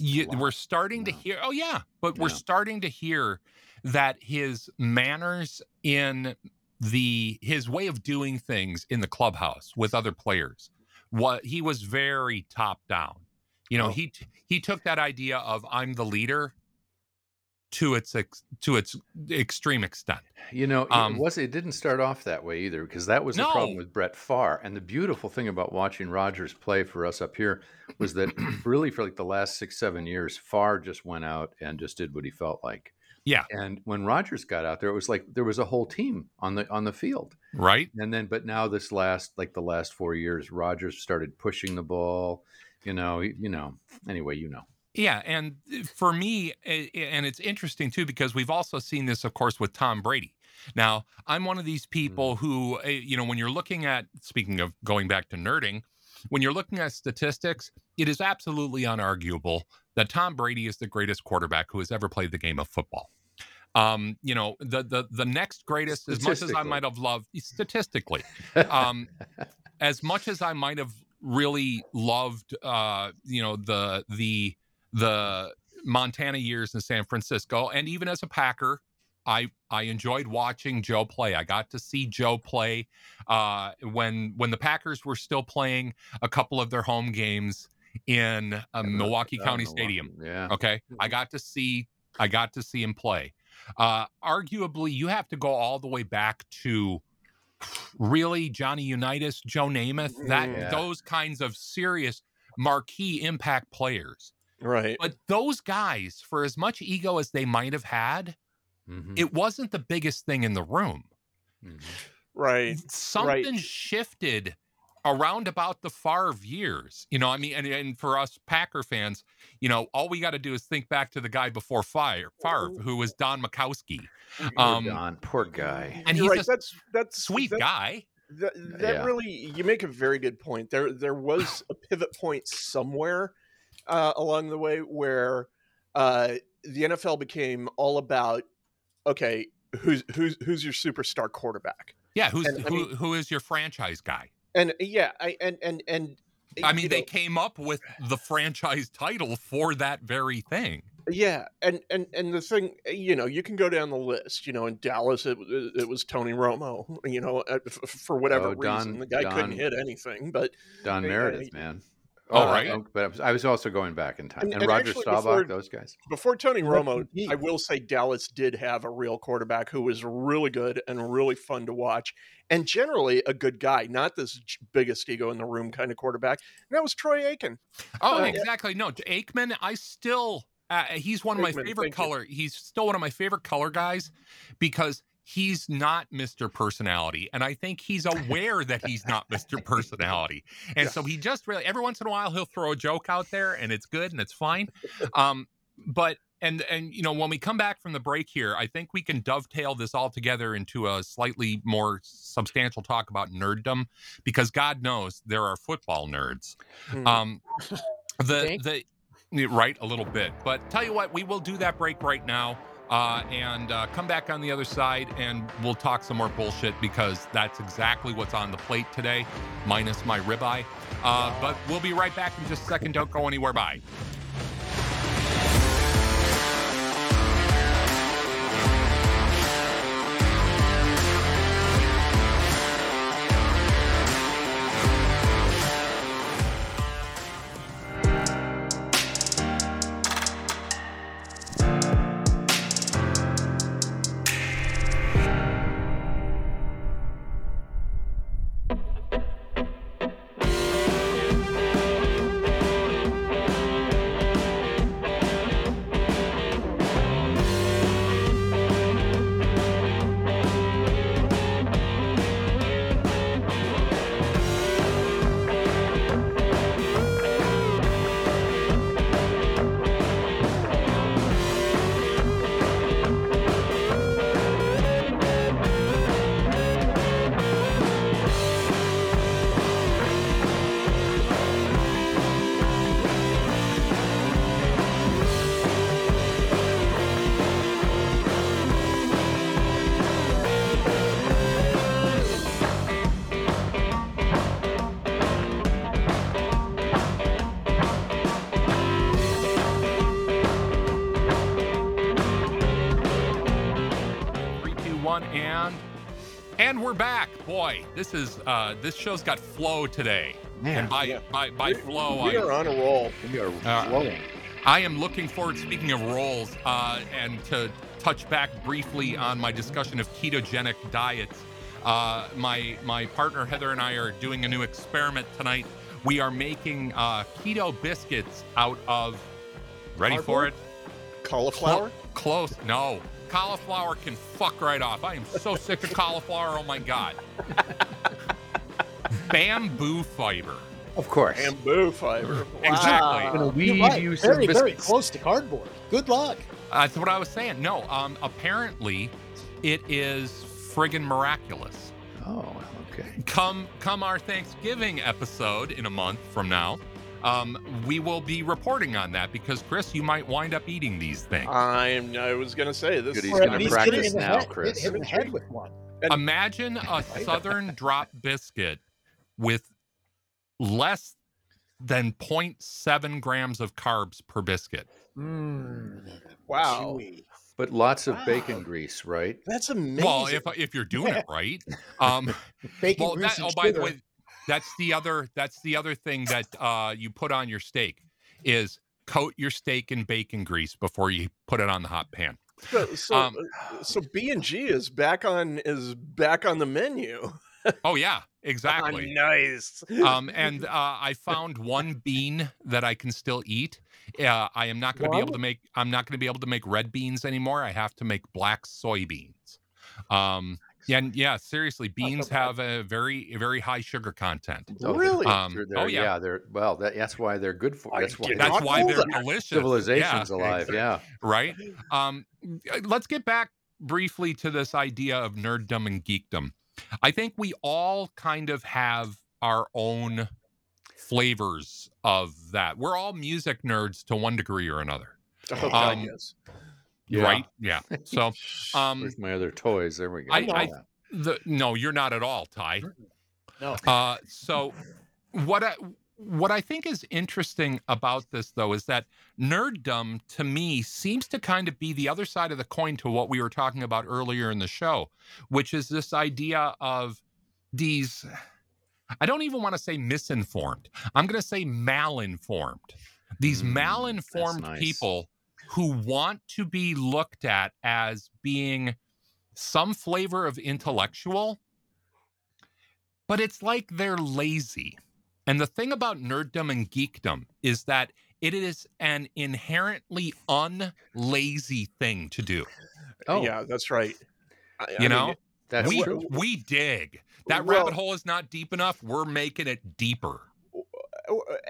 you, we're starting to hear oh yeah but we're starting to hear that his manners in the his way of doing things in the clubhouse with other players what he was very top down. You know Oh. he he took that idea of i'm the leader to its ex, to its extreme extent You know, it Um, was it didn't start off that way either because that was the problem with Brett Favre. And the beautiful thing about watching Rodgers play for us up here was that really for like the last six seven years, Favre just went out and just did what he felt like. Yeah. And when Rodgers got out there, it was like there was a whole team on the on the field. right And then, but now this last like the last four years, Rodgers started pushing the ball. You know, you know. Anyway, you know. Yeah, and uh, for me, and it's interesting too because we've also seen this, of course, with Tom Brady. Now, I'm one of these people who, uh, you know, when you're looking at, speaking of going back to nerding, when you're looking at statistics, it is absolutely unarguable that Tom Brady is the greatest quarterback who has ever played the game of football. Um, you know, the the the next greatest, as much as I might have loved statistically, um, as much as I might have really loved, uh, you know, the the the Montana years in San Francisco, and even as a Packer, I I enjoyed watching Joe play. I got to see Joe play uh, when when the Packers were still playing a couple of their home games in uh, Milwaukee Uh, County Milwaukee, Stadium. Yeah. Okay, I got to see I got to see him play. Uh, arguably, you have to go all the way back to really Johnny Unitas, Joe Namath, that Yeah. those kinds of serious marquee impact players. Right. But those guys, for as much ego as they might have had, Mhm, it wasn't the biggest thing in the room. mhm. Right. Something shifted around about the Favre years. You know, I mean, and, and for us Packer fans, you know, all we got to do is think back to the guy before Fire, Favre, who was Don Majkowski. Poor Um, Don, poor guy. and You're he's right. a that's that's sweet that, guy. That, that Yeah. really, you make a very good point. There, there was a pivot point somewhere uh, along the way where uh, the NFL became all about, okay, who's who's who's your superstar quarterback? Yeah, who's And, I who, mean- who is your franchise guy? And yeah, I and and and I mean, they know, came up with the franchise title for that very thing. Yeah, and and and the thing, you know, you can go down the list. You know, in Dallas, it it was Tony Romo. You know, uh, f- f- for whatever Oh, Don- reason, the guy couldn't hit anything. But Don Meredith, hey. man. Oh, Uh, right. oh, But I was, also going back in time. And- And, and Roger actually Staubach, before- those guys. before Tony Rest Romo. I will say Dallas did have a real quarterback who was really good and really fun to watch, and generally a good guy, not this biggest ego in the room kind of quarterback. And that was Troy Aikman. Oh, Uh, exactly. No, Aikman, I still uh, he's one of my favorite thank you. color. He's still one of my favorite color guys because he's not Mr. Personality, and I think he's aware that he's not Mr. Personality, and so he just really every once in a while he'll throw a joke out there, and it's good and it's fine. Um, but and and you know when we come back from the break here, I think we can dovetail this all together into a slightly more substantial talk about nerddom because God knows there are football nerds. Hmm. Um, the the right a little bit, but tell you what, we will do that break right now. Uh, and uh, come back on the other side and we'll talk some more bullshit because that's exactly what's on the plate today, minus my ribeye. Uh, but we'll be right back in just a second. Don't go anywhere. Bye. Back. Boy, this is uh, this show's got flow today. Man, and by yeah. by, by We- flow, we I, are on a roll. we are Uh, flowing. I am looking forward, speaking of roles, uh, and to touch back briefly on my discussion of ketogenic diets. Uh, my my partner Heather and I are doing a new experiment tonight. We are making uh, keto biscuits out of. Ready for it? Cauliflower. Close. No. Cauliflower can fuck right off. I am so sick of cauliflower. Oh my god. Bamboo fiber. Of course. Bamboo fiber. Exactly. I'm gonna You're right. you some very, very close to cardboard. Good luck. That's what I was saying. No, um, apparently it is friggin' miraculous. Oh, okay. Come come our Thanksgiving episode in a month from now, um, we will be reporting on that because Chris, you might wind up eating these things. I'm. I was gonna say this. Good, he's gonna practice hit it in the now, head, Chris. Hit, hit in the head with one. and- Imagine a southern drop biscuit with less than 0.7 grams of carbs per biscuit. Mm, Wow. chewy. But lots of Wow. bacon grease, right? That's amazing. Well, if if you're doing it right, um, Bacon, well, grease, that, and oh, by the way, that's the other that's the other thing that uh, you put on your steak is coat your steak in bacon grease before you put it on the hot pan. so, so, um, uh, so B and G is back on is back on the menu. Oh yeah, exactly. nice. um, and uh, I found one bean that I can still eat. Uh, I am not going to be able to make. I'm not going to be able to make red beans anymore. I have to make black soybeans. Um, yeah, and yeah. Seriously, beans bad. have a very, very high sugar content. Oh, Really? Um, they're- oh they're- yeah, They're well. That, that's why they're good for. That's why that's why they're that. delicious. civilization's Yeah, alive. Yeah. right. Um, let's get back briefly to this idea of nerddom and geekdom. I think we all kind of have our own flavors of that. We're all music nerds to one degree or another. Oh, God, Um, yes. Yeah. Right? Yeah. So, um, Where's my other toys? There we go. I- I- the no, you're not at all, Tai. No. Uh, so what I what I think is interesting about this though is that nerddom to me seems to kind of be the other side of the coin to what we were talking about earlier in the show, which is this idea of these I don't even want to say misinformed. I'm going to say malinformed. These Mm, malinformed nice. people who want to be looked at as being some flavor of intellectual, but it's like they're lazy. And the thing about nerddom and geekdom is that it is an inherently unlazy thing to do. Oh, yeah, that's right. I- I You mean, know, that's we, true. we dig. That Well- rabbit hole is not deep enough. We're making it deeper.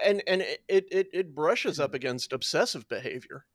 and and it, it it brushes up against obsessive behavior.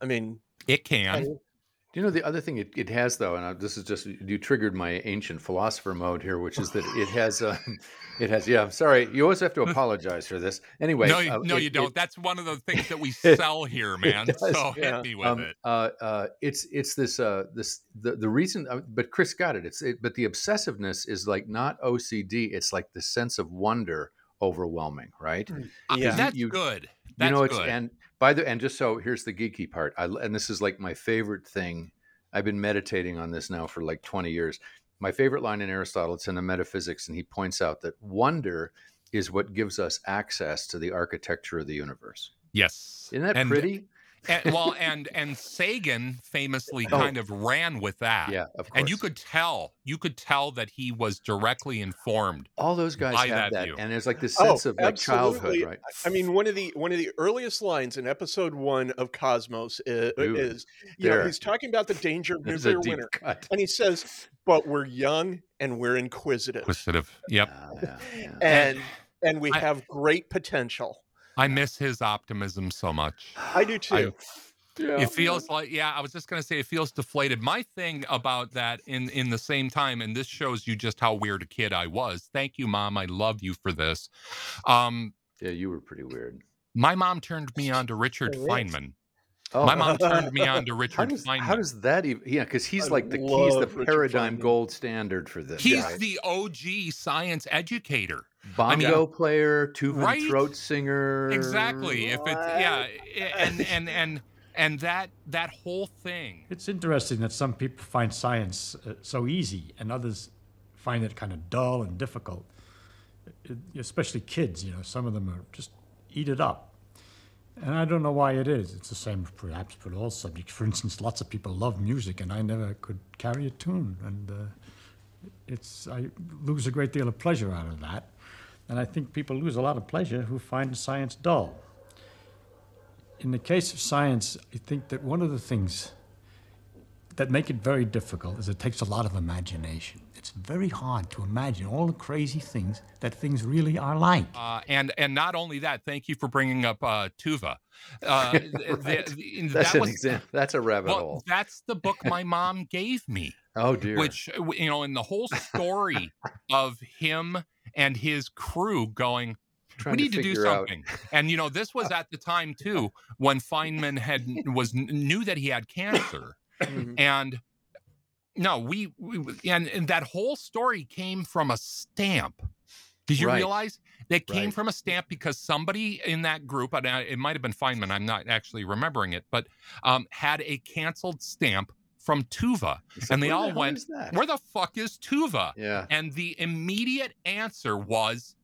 I mean, It can. and- Do you know the other thing it, it has though, and I, this is just you triggered my ancient philosopher mode here, which is that it has, uh, it has. Yeah, I'm sorry, you always have to apologize for this. Anyway, no, you- uh, no, it- you don't. it- That's one of the things that we sell here, man. does, so yeah. hit me with um, it. uh, uh, it's it's this uh, this the the reason, uh, but Chris got it. It's it, but the obsessiveness is like not OCD. It's like the sense of wonder overwhelming, right? Uh, yeah. That's you- good. That's you know, it's good. and by the and just so here's the geeky part. I and this is like my favorite thing. I've been meditating on this now for like 20 years. My favorite line in Aristotle, it's in the Metaphysics, and he points out that wonder is what gives us access to the architecture of the universe. yes. Isn't that And- pretty? And, well, and and Sagan famously Oh. kind of ran with that. Yeah, of course. And you could tell, you could tell that he was directly informed. all those guys buy have that that, and there's like this Oh, sense of like childhood, right? I mean, one of the one of the earliest lines in episode one of Cosmos is, Ooh, is you know, he's talking about the danger of This a nuclear deep winter, cut. and he says, "But we're young and we're inquisitive, Inquisitive. Yep. Ah, yeah, yeah. and and we I- have great potential." I miss his optimism so much. I do too. yeah It feels like yeah, I was just gonna say it feels deflated. My thing about that in in the same time, and this shows you just how weird a kid I was. Thank you, mom. I love you for this. Um, yeah, you were pretty weird. my mom turned me on to Richard Oh. Feynman. Oh, My mom turned me on to How Richard does, Feynman. how does that even? Yeah, because he's I like the he's the Richard paradigm Feynman. gold standard for this. He's guy. the OG science educator. Bongo player, two Right? throat singer. Exactly. If it's yeah, and and and and that that whole thing. It's interesting that some people find science uh, so easy and others find it kind of dull and difficult. It- especially kids, you know, some of them are just eat it up. And I don't know why it is. It's the same perhaps for all subjects. For instance, lots of people love music and I never could carry a tune. And uh, it's, I lose a great deal of pleasure out of that. And I think people lose a lot of pleasure who find science dull. In the case of science, I think that one of the things that make it very difficult is it takes a lot of imagination. It's very hard to imagine all the crazy things that things really are like. Uh, and and not only that, thank you for bringing up uh, Tuva. Uh, th- Right. th- That's that an was- example. That's a rabbit Well, hole. that's the book my mom gave me. Oh dear. which uh, you know in the whole story of him and his crew going we need to, do figure out- something and you know this was at the time too when feynman had was knew that he had cancer Mhm. and no we, we and, and that whole story came from a stamp Did you Right. realize that came Right. from a stamp because somebody in that group, and it might have been Feynman, I'm not actually remembering it, but um, had a canceled stamp from Tuva. It's And they where the all went. Where the fuck is Tuva? Yeah. And the immediate answer was,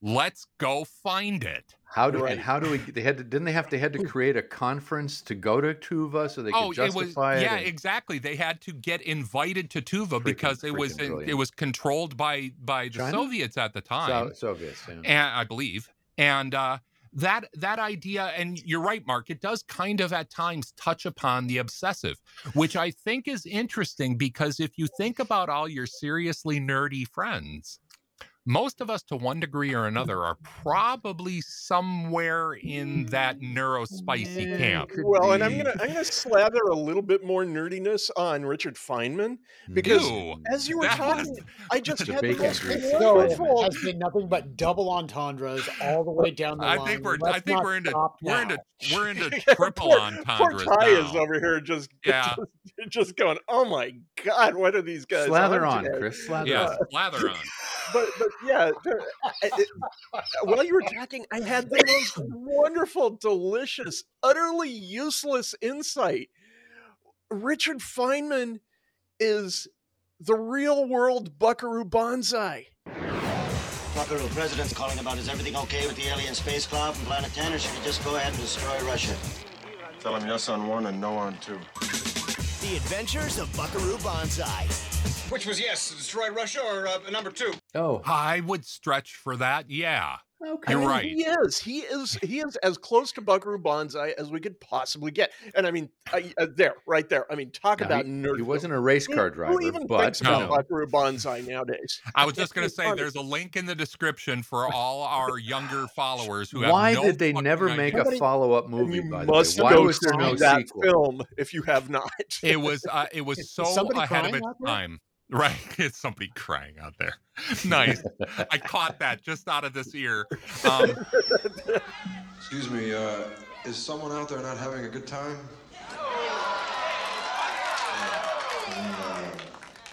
let's go find it. How do Right. and how do we? They had to, didn't they have to had to create a conference to go to Tuva so they could oh, it was justify it? yeah, and- exactly. They had to get invited to Tuva Freaking- because it was freaking in, it was controlled by by the China? Soviets at the time. So, Soviets. Yeah. and I believe. And uh, that that idea, and you're right, Mark. It does kind of at times touch upon the obsessive, which I think is interesting because if you think about all your seriously nerdy friends, most of us, to one degree or another, are probably somewhere in that mm, neurospicy camp. Could Well, and I'm gonna I'm gonna slather a little bit more nerdiness on Richard Feynman because Ew, as you were talking, was- I just had the bacon most grease. So wonderful. has been nothing but double entendres all the way down the I line. think we're I Let's think we're into we're into we're into triple poor, entendres Poor Tai is over here just, Yeah. just just going, oh my god, what are these guys? Slather on, today?" Chris. Slather Yeah, on. slather on. But but yeah, it- while you were talking, I had the most wonderful, delicious, utterly useless insight. Richard Feynman is the real world Buckaroo Banzai. Buckaroo, the president's calling about is everything okay with the alien space cloud from Planet 10, or should we just go ahead and destroy Russia? Tell him yes on one and no on two. The Adventures of Buckaroo Banzai. Which was yes, destroy Russia or uh, number two? Oh, I would stretch for that. Yeah. okay. You're right. He is. He is. He is as close to Buckaroo Banzai as we could possibly get. And I mean, I, uh, there, right there. I mean, talk Now, about he, nerd. he wasn't a race Who- car Who driver, even but thinks you about Buckaroo Banzai nowadays? I was just going to say funny. there's a link in the description for all our younger followers who have why no did they fucking never idea. make a follow-up movie? you By the way, why was there no that sequel? film if you have not. It was uh, it was so somebody ahead of crying its out there? time. Right, it's somebody crying out there. Nice. I caught that just out of this ear. Um, Excuse me, uh, is someone out there not having a good time? Uh,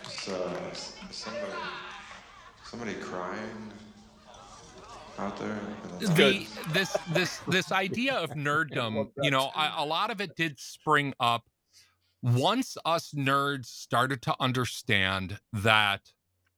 is, uh, somebody, somebody crying out there? the the this this this idea of nerddom, you know, I, a lot of it did spring up once us nerds started to understand that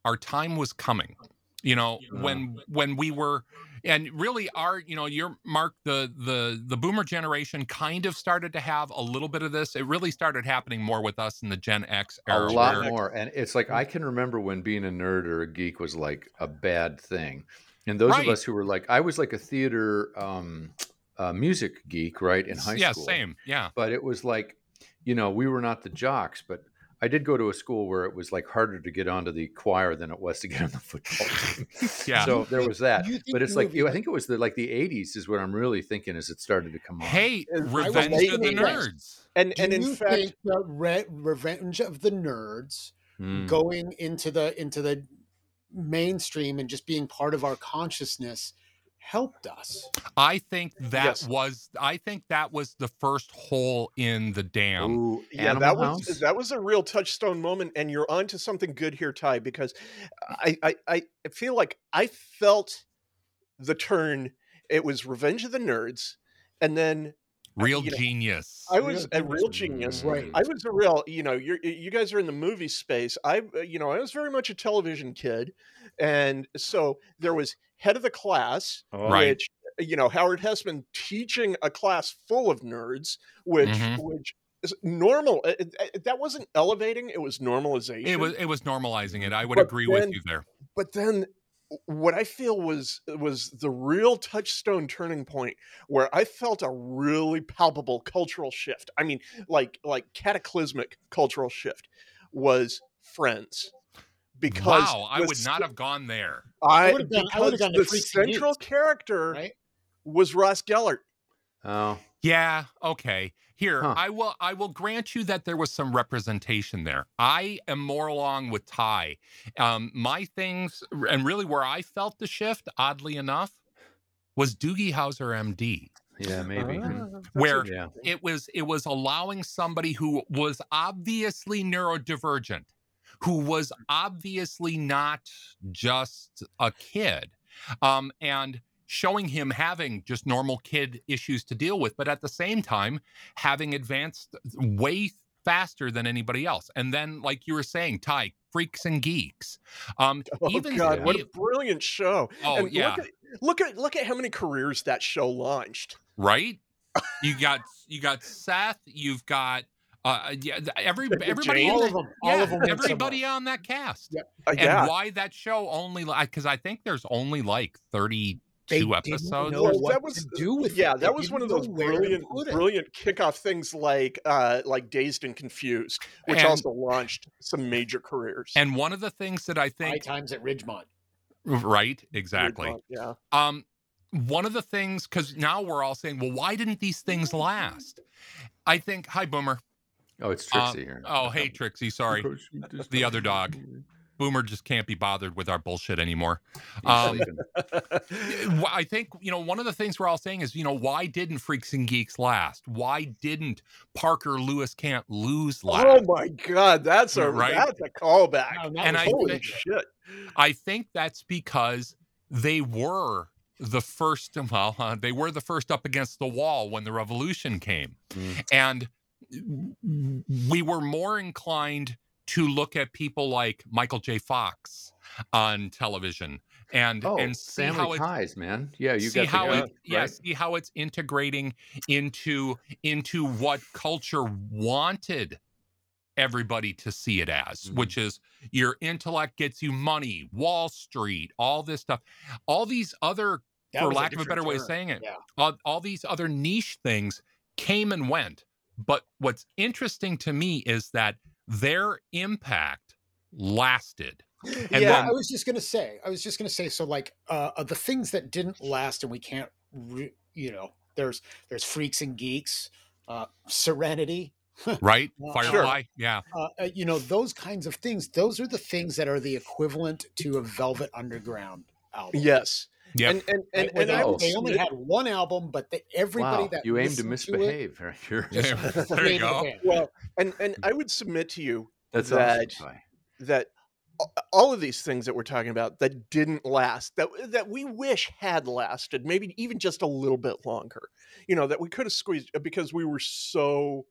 our time was coming. You know, when when we were and really our you know your mark the the the boomer generation kind of started to have a little bit of this it really started happening more with us in the gen x a era A lot where- more and it's like i can remember when being a nerd or a geek was like a bad thing and those Right. of us who were like i was like a theater um uh, music geek right in high yeah school Yeah, same yeah but it was like you know we were not the jocks but i did go to a school where it was like harder to get onto the choir than it was to get on the football team. Yeah. So there was that. But it's like movies- i think it was the like the 80s is what i'm really thinking as it started to come on. Hey I revenge of the nerds. And Do and in fact, think that Re- Revenge of the Nerds Mm. going into the into the mainstream and just being part of our consciousness helped us? I think that Yes. was I think that was the first hole in the dam. Ooh, yeah, Animal that was that was a real touchstone moment, and you're onto something good here, Tai. Because I I I feel like I felt the turn. It was Revenge of the Nerds, and then Real you know, genius. I was a real genius. Right. I was a real, you know, you're, you guys are in the movie space. I, uh, you know, I was very much a television kid, and so there was head of the class, Right. which you know Howard Hesseman teaching a class full of nerds, which Mhm. which is normal. uh, uh, uh, That wasn't elevating; it was normalization. It was it was normalizing it. I would But agree then- with you there. but then what I feel was was the real touchstone turning point where I felt a really palpable cultural shift. I mean, like like cataclysmic cultural shift was Friends. Because Wow, I the would not have gone there. I, would've gone- I would've because gone to the central Geeks, character Right? was Ross Gellert. oh Yeah, okay. Here, Huh. I will I will grant you that there was some representation there. I am more along with Tai. Um, my things and really where I felt the shift, oddly enough, was Doogie Howser MD. yeah maybe Ah, Where yeah it was it was allowing somebody who was obviously neurodivergent who was obviously not just a kid um, and showing him having just normal kid issues to deal with, but at the same time having advanced way faster than anybody else. And then, like you were saying, Tai, freaks and geeks. Um, Oh even God, what a brilliant show! Oh, and yeah. look at, look at look at how many careers that show launched. right? You got you got Seth. You've got uh, yeah, every everybody, All of them. All of them. everybody on that cast. Yep. Uh, And why that show only because I think there's only like thirty They two didn't episodes. know what that was- to do with yeah, it. They that was one of those know where to brilliant, put it. brilliant kickoff things like uh, like Dazed and Confused, which And- also launched some major careers. And one of the things that I High think, times at Ridgemont. right, exactly. Yeah. Um, one of the things because now we're all saying, well, why didn't these things last? I think. Hi, Boomer. Oh, it's Uh, Trixie here. oh, hey, Trixie. Sorry, the other dog. Boomer just can't be bothered with our bullshit anymore. Um, I think you know one of the things we're all saying is you know why didn't Freaks and Geeks last? Why didn't Parker Lewis can't lose last? Oh my God, that's a Right? that's a callback. No, that And was I Holy think- shit! I think that's because they were the first. Well, uh, they were the first up against the wall when the revolution came, Mm. and we were more inclined to look at people like Michael J. Fox on television and Oh, and see family how it's ties, man. Yeah, you see got how it yeah right? see how it's integrating into into what culture wanted everybody to see it as Mhm. which is your intellect gets you money wall street all this stuff all these other That for lack of a better way of saying it Yeah. all, all these other niche things came and went but what's interesting to me is that their impact lasted and yeah, then I was just gonna say. I was just gonna say. So, like, uh, the things that didn't last, and we can't, re- you know, there's there's freaks and geeks, uh, Serenity, right Well, firefly yeah uh, uh, you know, those kinds of things. Those are the things that are the equivalent to a Velvet Underground album. Yes, yeah and and and, Right, where and they, I they only had one album, but they, everybody Wow, that you aim to listened it misbehave. right? You're Yeah, just- there you hated go well, and and I would submit to you That's that awesome. That all of these things that we're talking about that didn't last that that we wish had lasted maybe even just a little bit longer you know that we could have squeezed uh, because we were so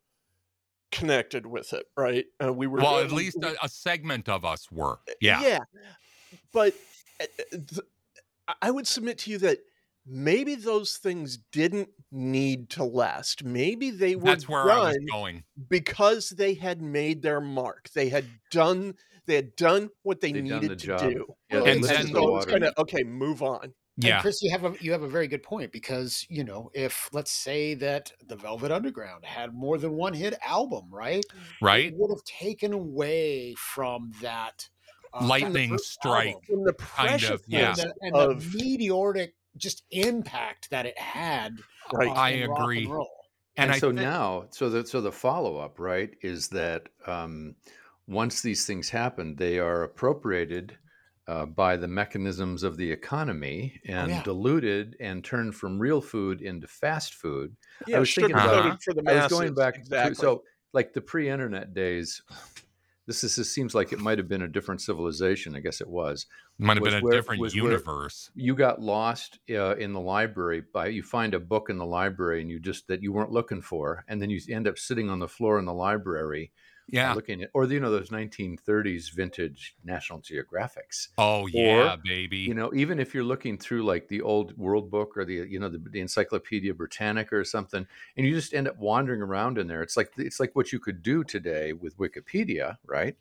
connected with it right uh, we were well uh, at least a, a segment of us were yeah yeah but uh, uh, th- I- i would submit to you that maybe those things didn't need to last maybe they were that's where i was going because they had made their mark. They had done they had done what they They'd done needed the to job. do. Yeah, they and lifted then the so it's kind of okay, move on. yeah And Chris, you have a you have a very good point because you know if let's say that the Velvet Underground had more than one hit album, right? right It would have taken away from that uh, from the lightning strike album, From the Kind of, yeah. and, points the, and of the meteoric just impact that it had. Right. uh, I agree. and and, And, i so thi- now, so the so the follow up, right, is that um, once these things happen, they are appropriated uh, by the mechanisms of the economy and yeah. diluted and turned from real food into fast food. yeah, I was thinking sugar about- coated for the I masses. was going back exactly. to so like the pre-internet days. This is this seems like it might have been a different civilization. I guess it was. might have was been a where- different universe you got lost uh, in the library by you find a book in the library and you just that you weren't looking for and then you end up sitting on the floor in the library uh, yeah looking at or you know those 1930s vintage national geographics oh yeah baby you know even if you're looking through like the old world book or the you know the, the encyclopedia britannica or something and you just end up wandering around in there it's like it's like what you could do today with wikipedia right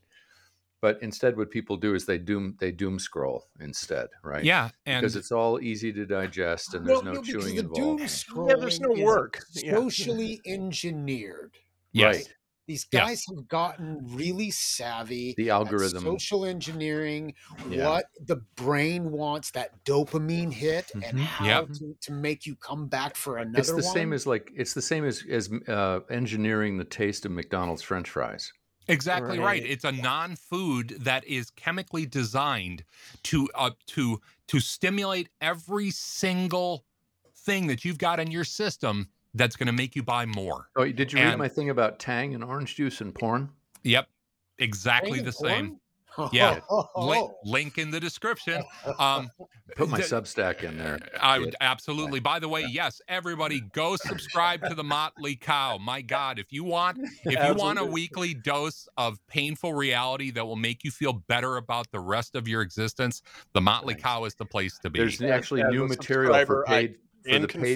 but instead what people do is they doom they doom scroll instead right yeah and because it's all easy to digest and Well, there's no, because chewing the doom involved. Yeah, there's no scrolling is work. Yeah. Socially engineered. yes Right. These Yes. guys have gotten really savvy. The algorithm. social engineering, Yeah. what the brain wants, that dopamine hit, and Mhm. how Yep. to, to make you come back for another It's the same as like it's the same as as uh, engineering the taste of McDonald's French fries. Exactly right. Right. It's a non-food that is chemically designed to uh, to to stimulate every single thing that you've got in your system that's going to make you buy more. Oh, did you read my thing about Tang and orange juice and porn? Yep. Exactly Brain the porn? same. Yeah, Oh. link, link in the description. Um, Put my the- Substack in there. I would absolutely. By the way, yes, everybody go subscribe to the Motley Cow. My God, if you want, if you want a weekly dose of painful reality that will make you feel better about the rest of your existence, the Motley Thanks. Cow is the place to be. There's actually as new material for subscriber, I paid for can the paid.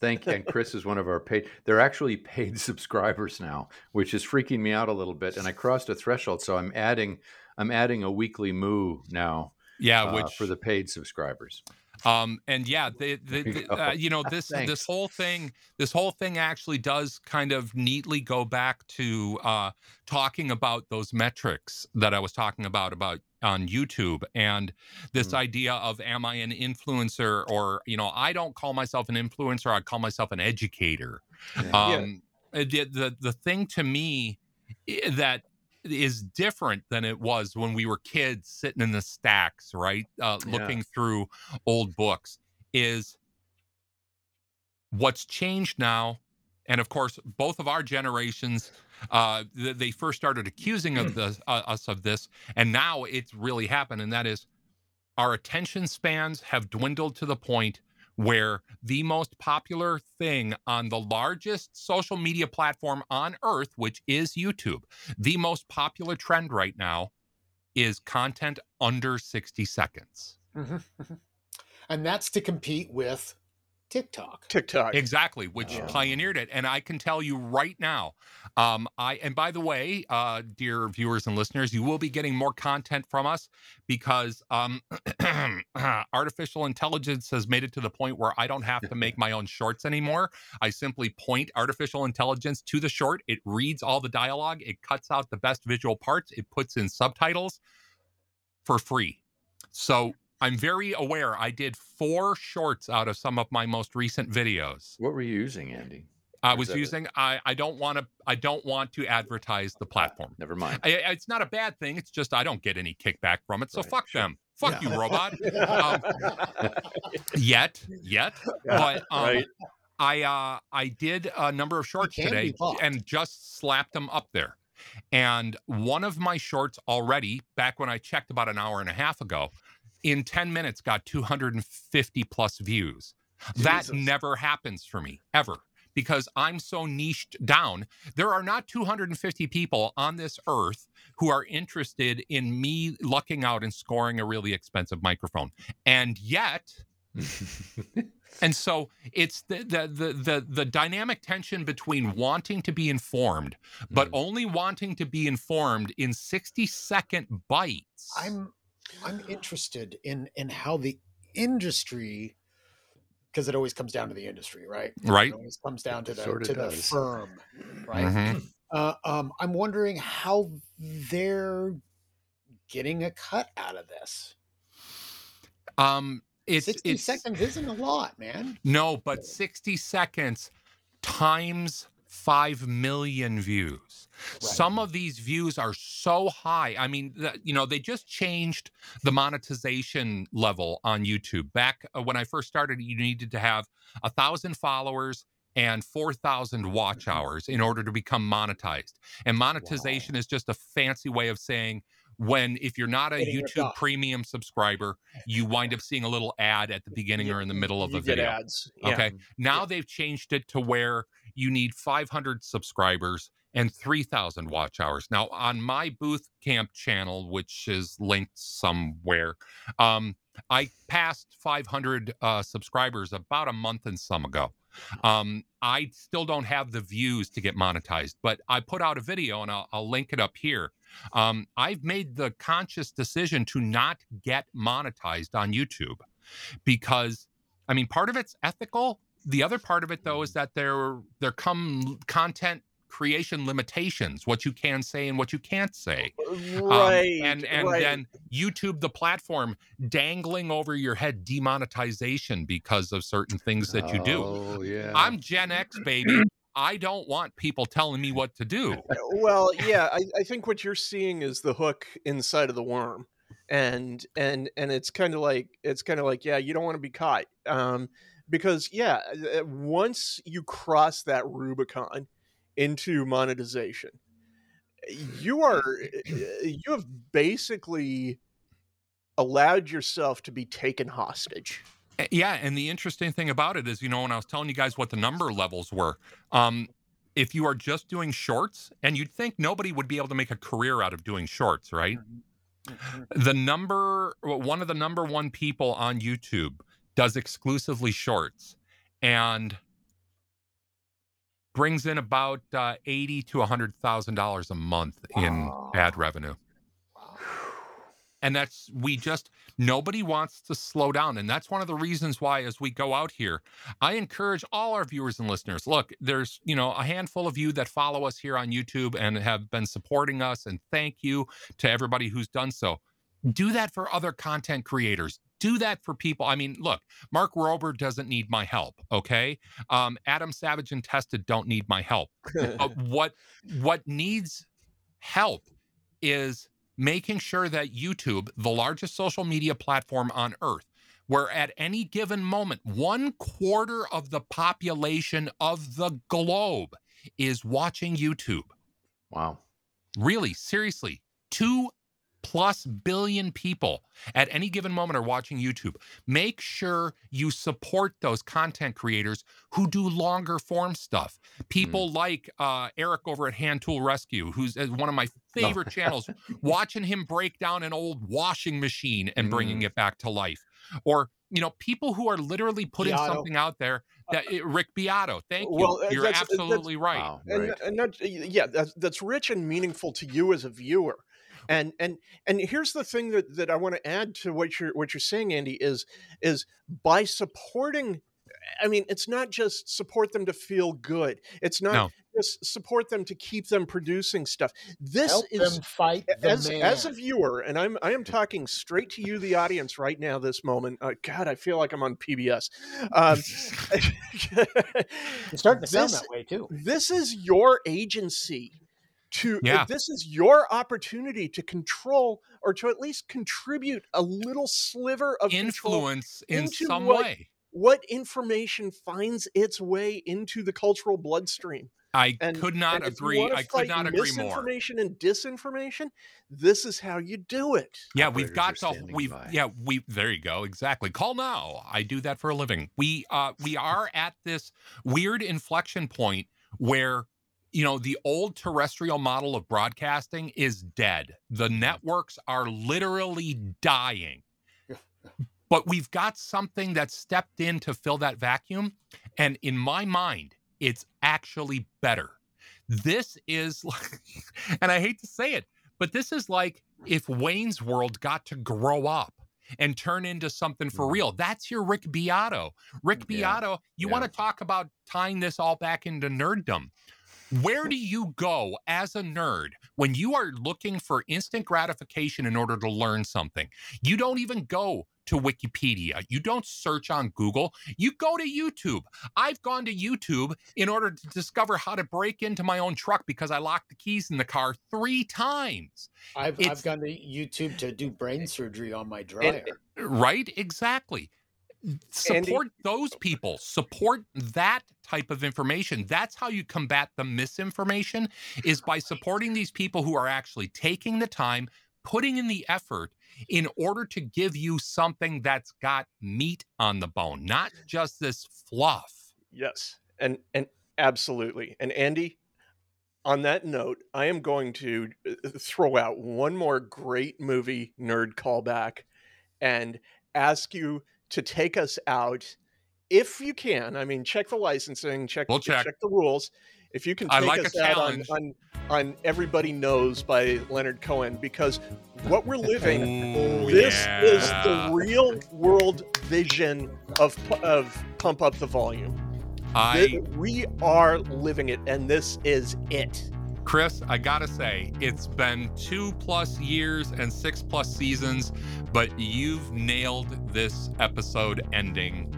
Thank and Chris is one of our paid. They're actually paid subscribers now, which is freaking me out a little bit. And I crossed a threshold, so I'm adding I'm adding a weekly moo now yeah, uh, for the paid subscribers. Um, and yeah, the, the, you uh, you know this this whole thing this whole thing actually does kind of neatly go back to uh, talking about those metrics that I was talking about about on YouTube and this Mhm. idea of am I an influencer or you know I don't call myself an influencer I call myself an educator. Yeah. Um, uh, the, the the thing to me that is different than it was when we were kids sitting in the stacks, right? Uh, Yeah. looking through old books is what's changed now. And of course, both of our generations, uh, th- they first started accusing of the, uh, us of this, and now it's really happened. And that is, our attention spans have dwindled to the point where the most popular thing on the largest social media platform on earth, which is YouTube, the most popular trend right now is content under 60 seconds. Mhm, mhm. and that's to compete with TikTok. TikTok. Exactly, which Yeah. pioneered it. And I can tell you right now, um, I and by the way, uh, dear viewers and listeners, you will be getting more content from us because um, artificial intelligence has made it to the point where I don't have to make my own shorts anymore. I simply point artificial intelligence to the short. It reads all the dialogue, it cuts out the best visual parts, it puts in subtitles for free. So I'm very aware. I did four shorts out of some of my most recent videos. What were you using, Andy? I was using. I I don't want to. I don't want to advertise the platform. Never mind. I, it's not a bad thing. It's just I don't get any kickback from it. So Right, fuck sure. them. Fuck Yeah. you, robot. um, yet, yet, but um, Right. I uh, I did a number of shorts today and just slapped them up there. And one of my shorts already, back when I checked about an hour and a half ago, in 10 minutes got 250 plus views. That never happens for me ever because I'm so niched down. There are not 250 people on this earth who are interested in me lucking out and scoring a really expensive microphone. And yet, and so it's the the the the, the dynamic tension between wanting to be informed but Mm. only wanting to be informed in 60 second bites. I'm I'm interested in in how the industry because it always comes down to the industry, right? Right. It always comes down to the Sorta to the firm, right? Mhm. Uh, um, I'm wondering how they're getting a cut out of this. Um it's 60 it's seconds isn't a lot, man. no, but 60 seconds times 5 million views. Some of these views are so high. I mean, you know, they just changed the monetization level on YouTube. Back uh, when I first started, you needed to have a thousand followers and 4,000 watch hours in order to become monetized. And monetization is just a fancy way of saying when, if you're not a Getting YouTube premium subscriber, you wind up seeing a little ad at the beginning or in the middle of a video. ads. Yeah. Okay. Now they've changed it to where you need 500 subscribers and 3,000 watch hours. Now, on my Booth Camp channel, which is linked somewhere, um, I passed 500 uh, subscribers about a month and some ago. Um, I still don't have the views to get monetized, but I put out a video and I'll, I'll link it up here. Um, I've made the conscious decision to not get monetized on YouTube because, I mean, part of it's ethical. The other part of it, though, is that there there come content creation limitations, what you can say and what you can't say. Um, Right. and and right. then YouTube, the platform, dangling over your head demonetization because of certain things that you do. Oh yeah. I'm Gen X, baby. I don't want people telling me what to do. well yeah I, I think what you're seeing is the hook inside of the worm and and and it's kind of like it's kind of like yeah you don't want to be caught um because yeah uh, once you cross that rubicon into monetization you are you have basically allowed yourself to be taken hostage. Eh, Yeah, and the interesting thing about it is, you know, when I was telling you guys what the number levels were, um, if you are just doing shorts, and you'd think nobody would be able to make a career out of doing shorts, right? The number, one of the number one people on YouTube does exclusively shorts, and brings in about uh, eighty to a hundred thousand dollars a month in ad revenue. And that's we just nobody wants to slow down, and that's one of the reasons why, as we go out here, I encourage all our viewers and listeners. Look, there's you know a handful of you that follow us here on YouTube and have been supporting us, and thank you to everybody who's done so. Do that for other content creators. Do that for people. I mean, look, Mark Rober doesn't need my help. Okay, um, Adam Savage and Tested don't need my help. Uh, what what needs help is making sure that YouTube, the largest social media platform on earth, where at any given moment, one quarter of the population of the globe is watching YouTube. Wow. Really, seriously, two plus billion people at any given moment are watching YouTube. Make sure you support those content creators who do longer form stuff. People like uh, Eric over at Hand Tool Rescue, who's uh, one of my favorite channels, watching him break down an old washing machine and bringing it back to life. Or, you know, people who are literally putting Beato. something out there that Rick Beato. Thank you. Well, uh, You're that's- that's- absolutely right. and, and that, yeah that's, that's rich and meaningful to you as a viewer and and and here's the thing that, that i want to add to what you're what you're saying andy is is by supporting i mean it's not just support them to feel good it's not No. just support them to keep them producing stuff this Help is them fight the as as a viewer and i'm i am talking straight to you the audience right now this moment uh, god i feel like i'm on pbs um, It's starting to sound this- that way too. this is your agency to Yeah. this is your opportunity to control or to at least contribute a little sliver of Influence in into some what- way. what information finds its way into the cultural bloodstream I and could not and if you agree. I could not agree more. misinformation and disinformation this is how you do it Yeah, we've got to. We've yeah. We there you go. Exactly. Call now. I do that for a living. We uh we are at this weird inflection point where you know the old terrestrial model of broadcasting is dead. The mm-hmm. networks are literally dying. But we've got something that stepped in to fill that vacuum, and in my mind, it's actually better. This is like, and I hate to say it, but this is like if Wayne's World got to grow up and turn into something for mm-hmm. real. That's your Rick Beato. Rick Beato, you want to talk about tying this all back into nerddom. Where do you go as a nerd when you are looking for instant gratification in order to learn something? You don't even go to Wikipedia. You don't search on Google. You go to YouTube. I've gone to YouTube in order to discover how to break into my own truck because I locked the keys in the car three times. I've, I've gone to YouTube to do brain surgery on my dryer. Right? Exactly. Support those people. Support that type of information. That's how you combat the misinformation is by supporting these people who are actually taking the time, putting in the effort in order to give you something that's got meat on the bone, not just this fluff. Yes, and and absolutely. And Andy, on that note, I am going to uh, throw out one more great movie nerd callback and ask you to take us out if you can. I mean, check the licensing, check We'll check. the rules. If you can I take like a us out on, on on Everybody Knows by Leonard Cohen because what we're living Oh, this is the real world vision of of pump up the volume. I- we are living it, and this is it. Chris, I gotta say, it's been two plus years and six plus seasons, but you've nailed this episode ending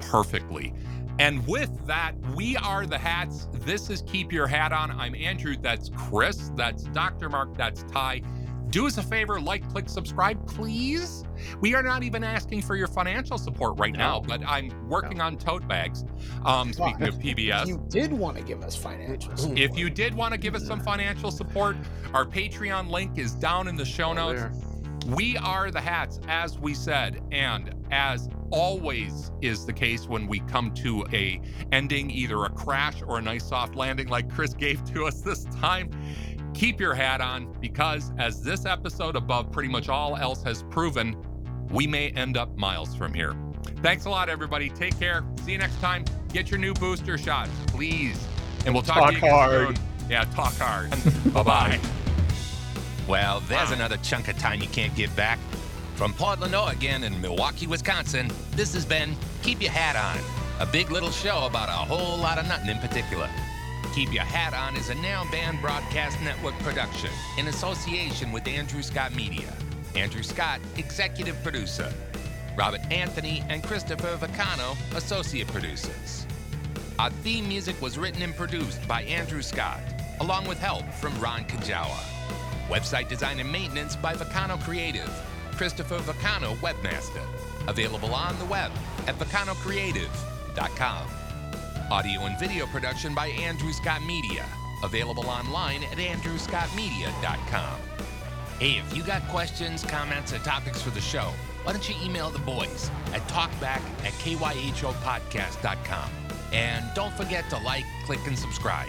perfectly. And with that, we are the hats. This is Keep Your Hat On. I'm Andrew. That's Chris. That's Dr. Mark. That's Tai. Do us a favor, like, click, subscribe, please. We are not even asking for your financial support right now, but I'm working on tote bags. Um, speaking of If PBS, you did want to give us financial support, if you did want to give us some financial support, our Patreon link is down in the show notes. there. We are the hats, as we said, and as always is the case when we come to a ending, either a crash or a nice soft landing like Chris gave to us this time. Keep your hat on because, as this episode above pretty much all else has proven, we may end up miles from here. Thanks a lot, everybody. Take care. See you next time. Get your new booster shots, please. And we'll talk, Talk to you again hard. soon. Yeah, talk hard. bye bye. Well, there's another chunk of time you can't get back. From Portland, Oregon, and Milwaukee, Wisconsin, this has been Keep Your Hat On, a big little show about a whole lot of nothing in particular. Keep Your Hat On is a Narrow Band Broadcast Network production in association with Andrew Scott Media. Andrew Scott, executive producer. Robert Anthony and Christopher Vacano, associate producers. Our theme music was written and produced by Andrew Scott, along with help from Ron Kajawa. Website design and maintenance by Vacano Creative, Christopher Vacano Webmaster. Available on the web at vacanocreative.com. Audio and video production by Andrew Scott Media. Available online at andrewscottmedia.com. Hey, if you got questions, comments, or topics for the show, why don't you email the boys at talkback at kyhopodcast.com. And don't forget to like, click, and subscribe.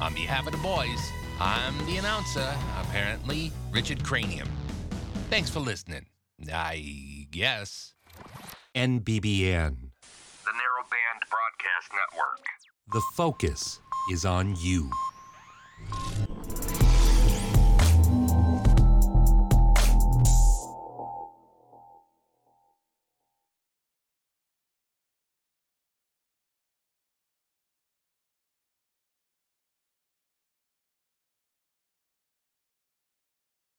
On behalf of the boys, I'm the announcer, apparently, Richard Cranium. Thanks for listening. I guess. NBBN. Broadcast Network. The focus is on you.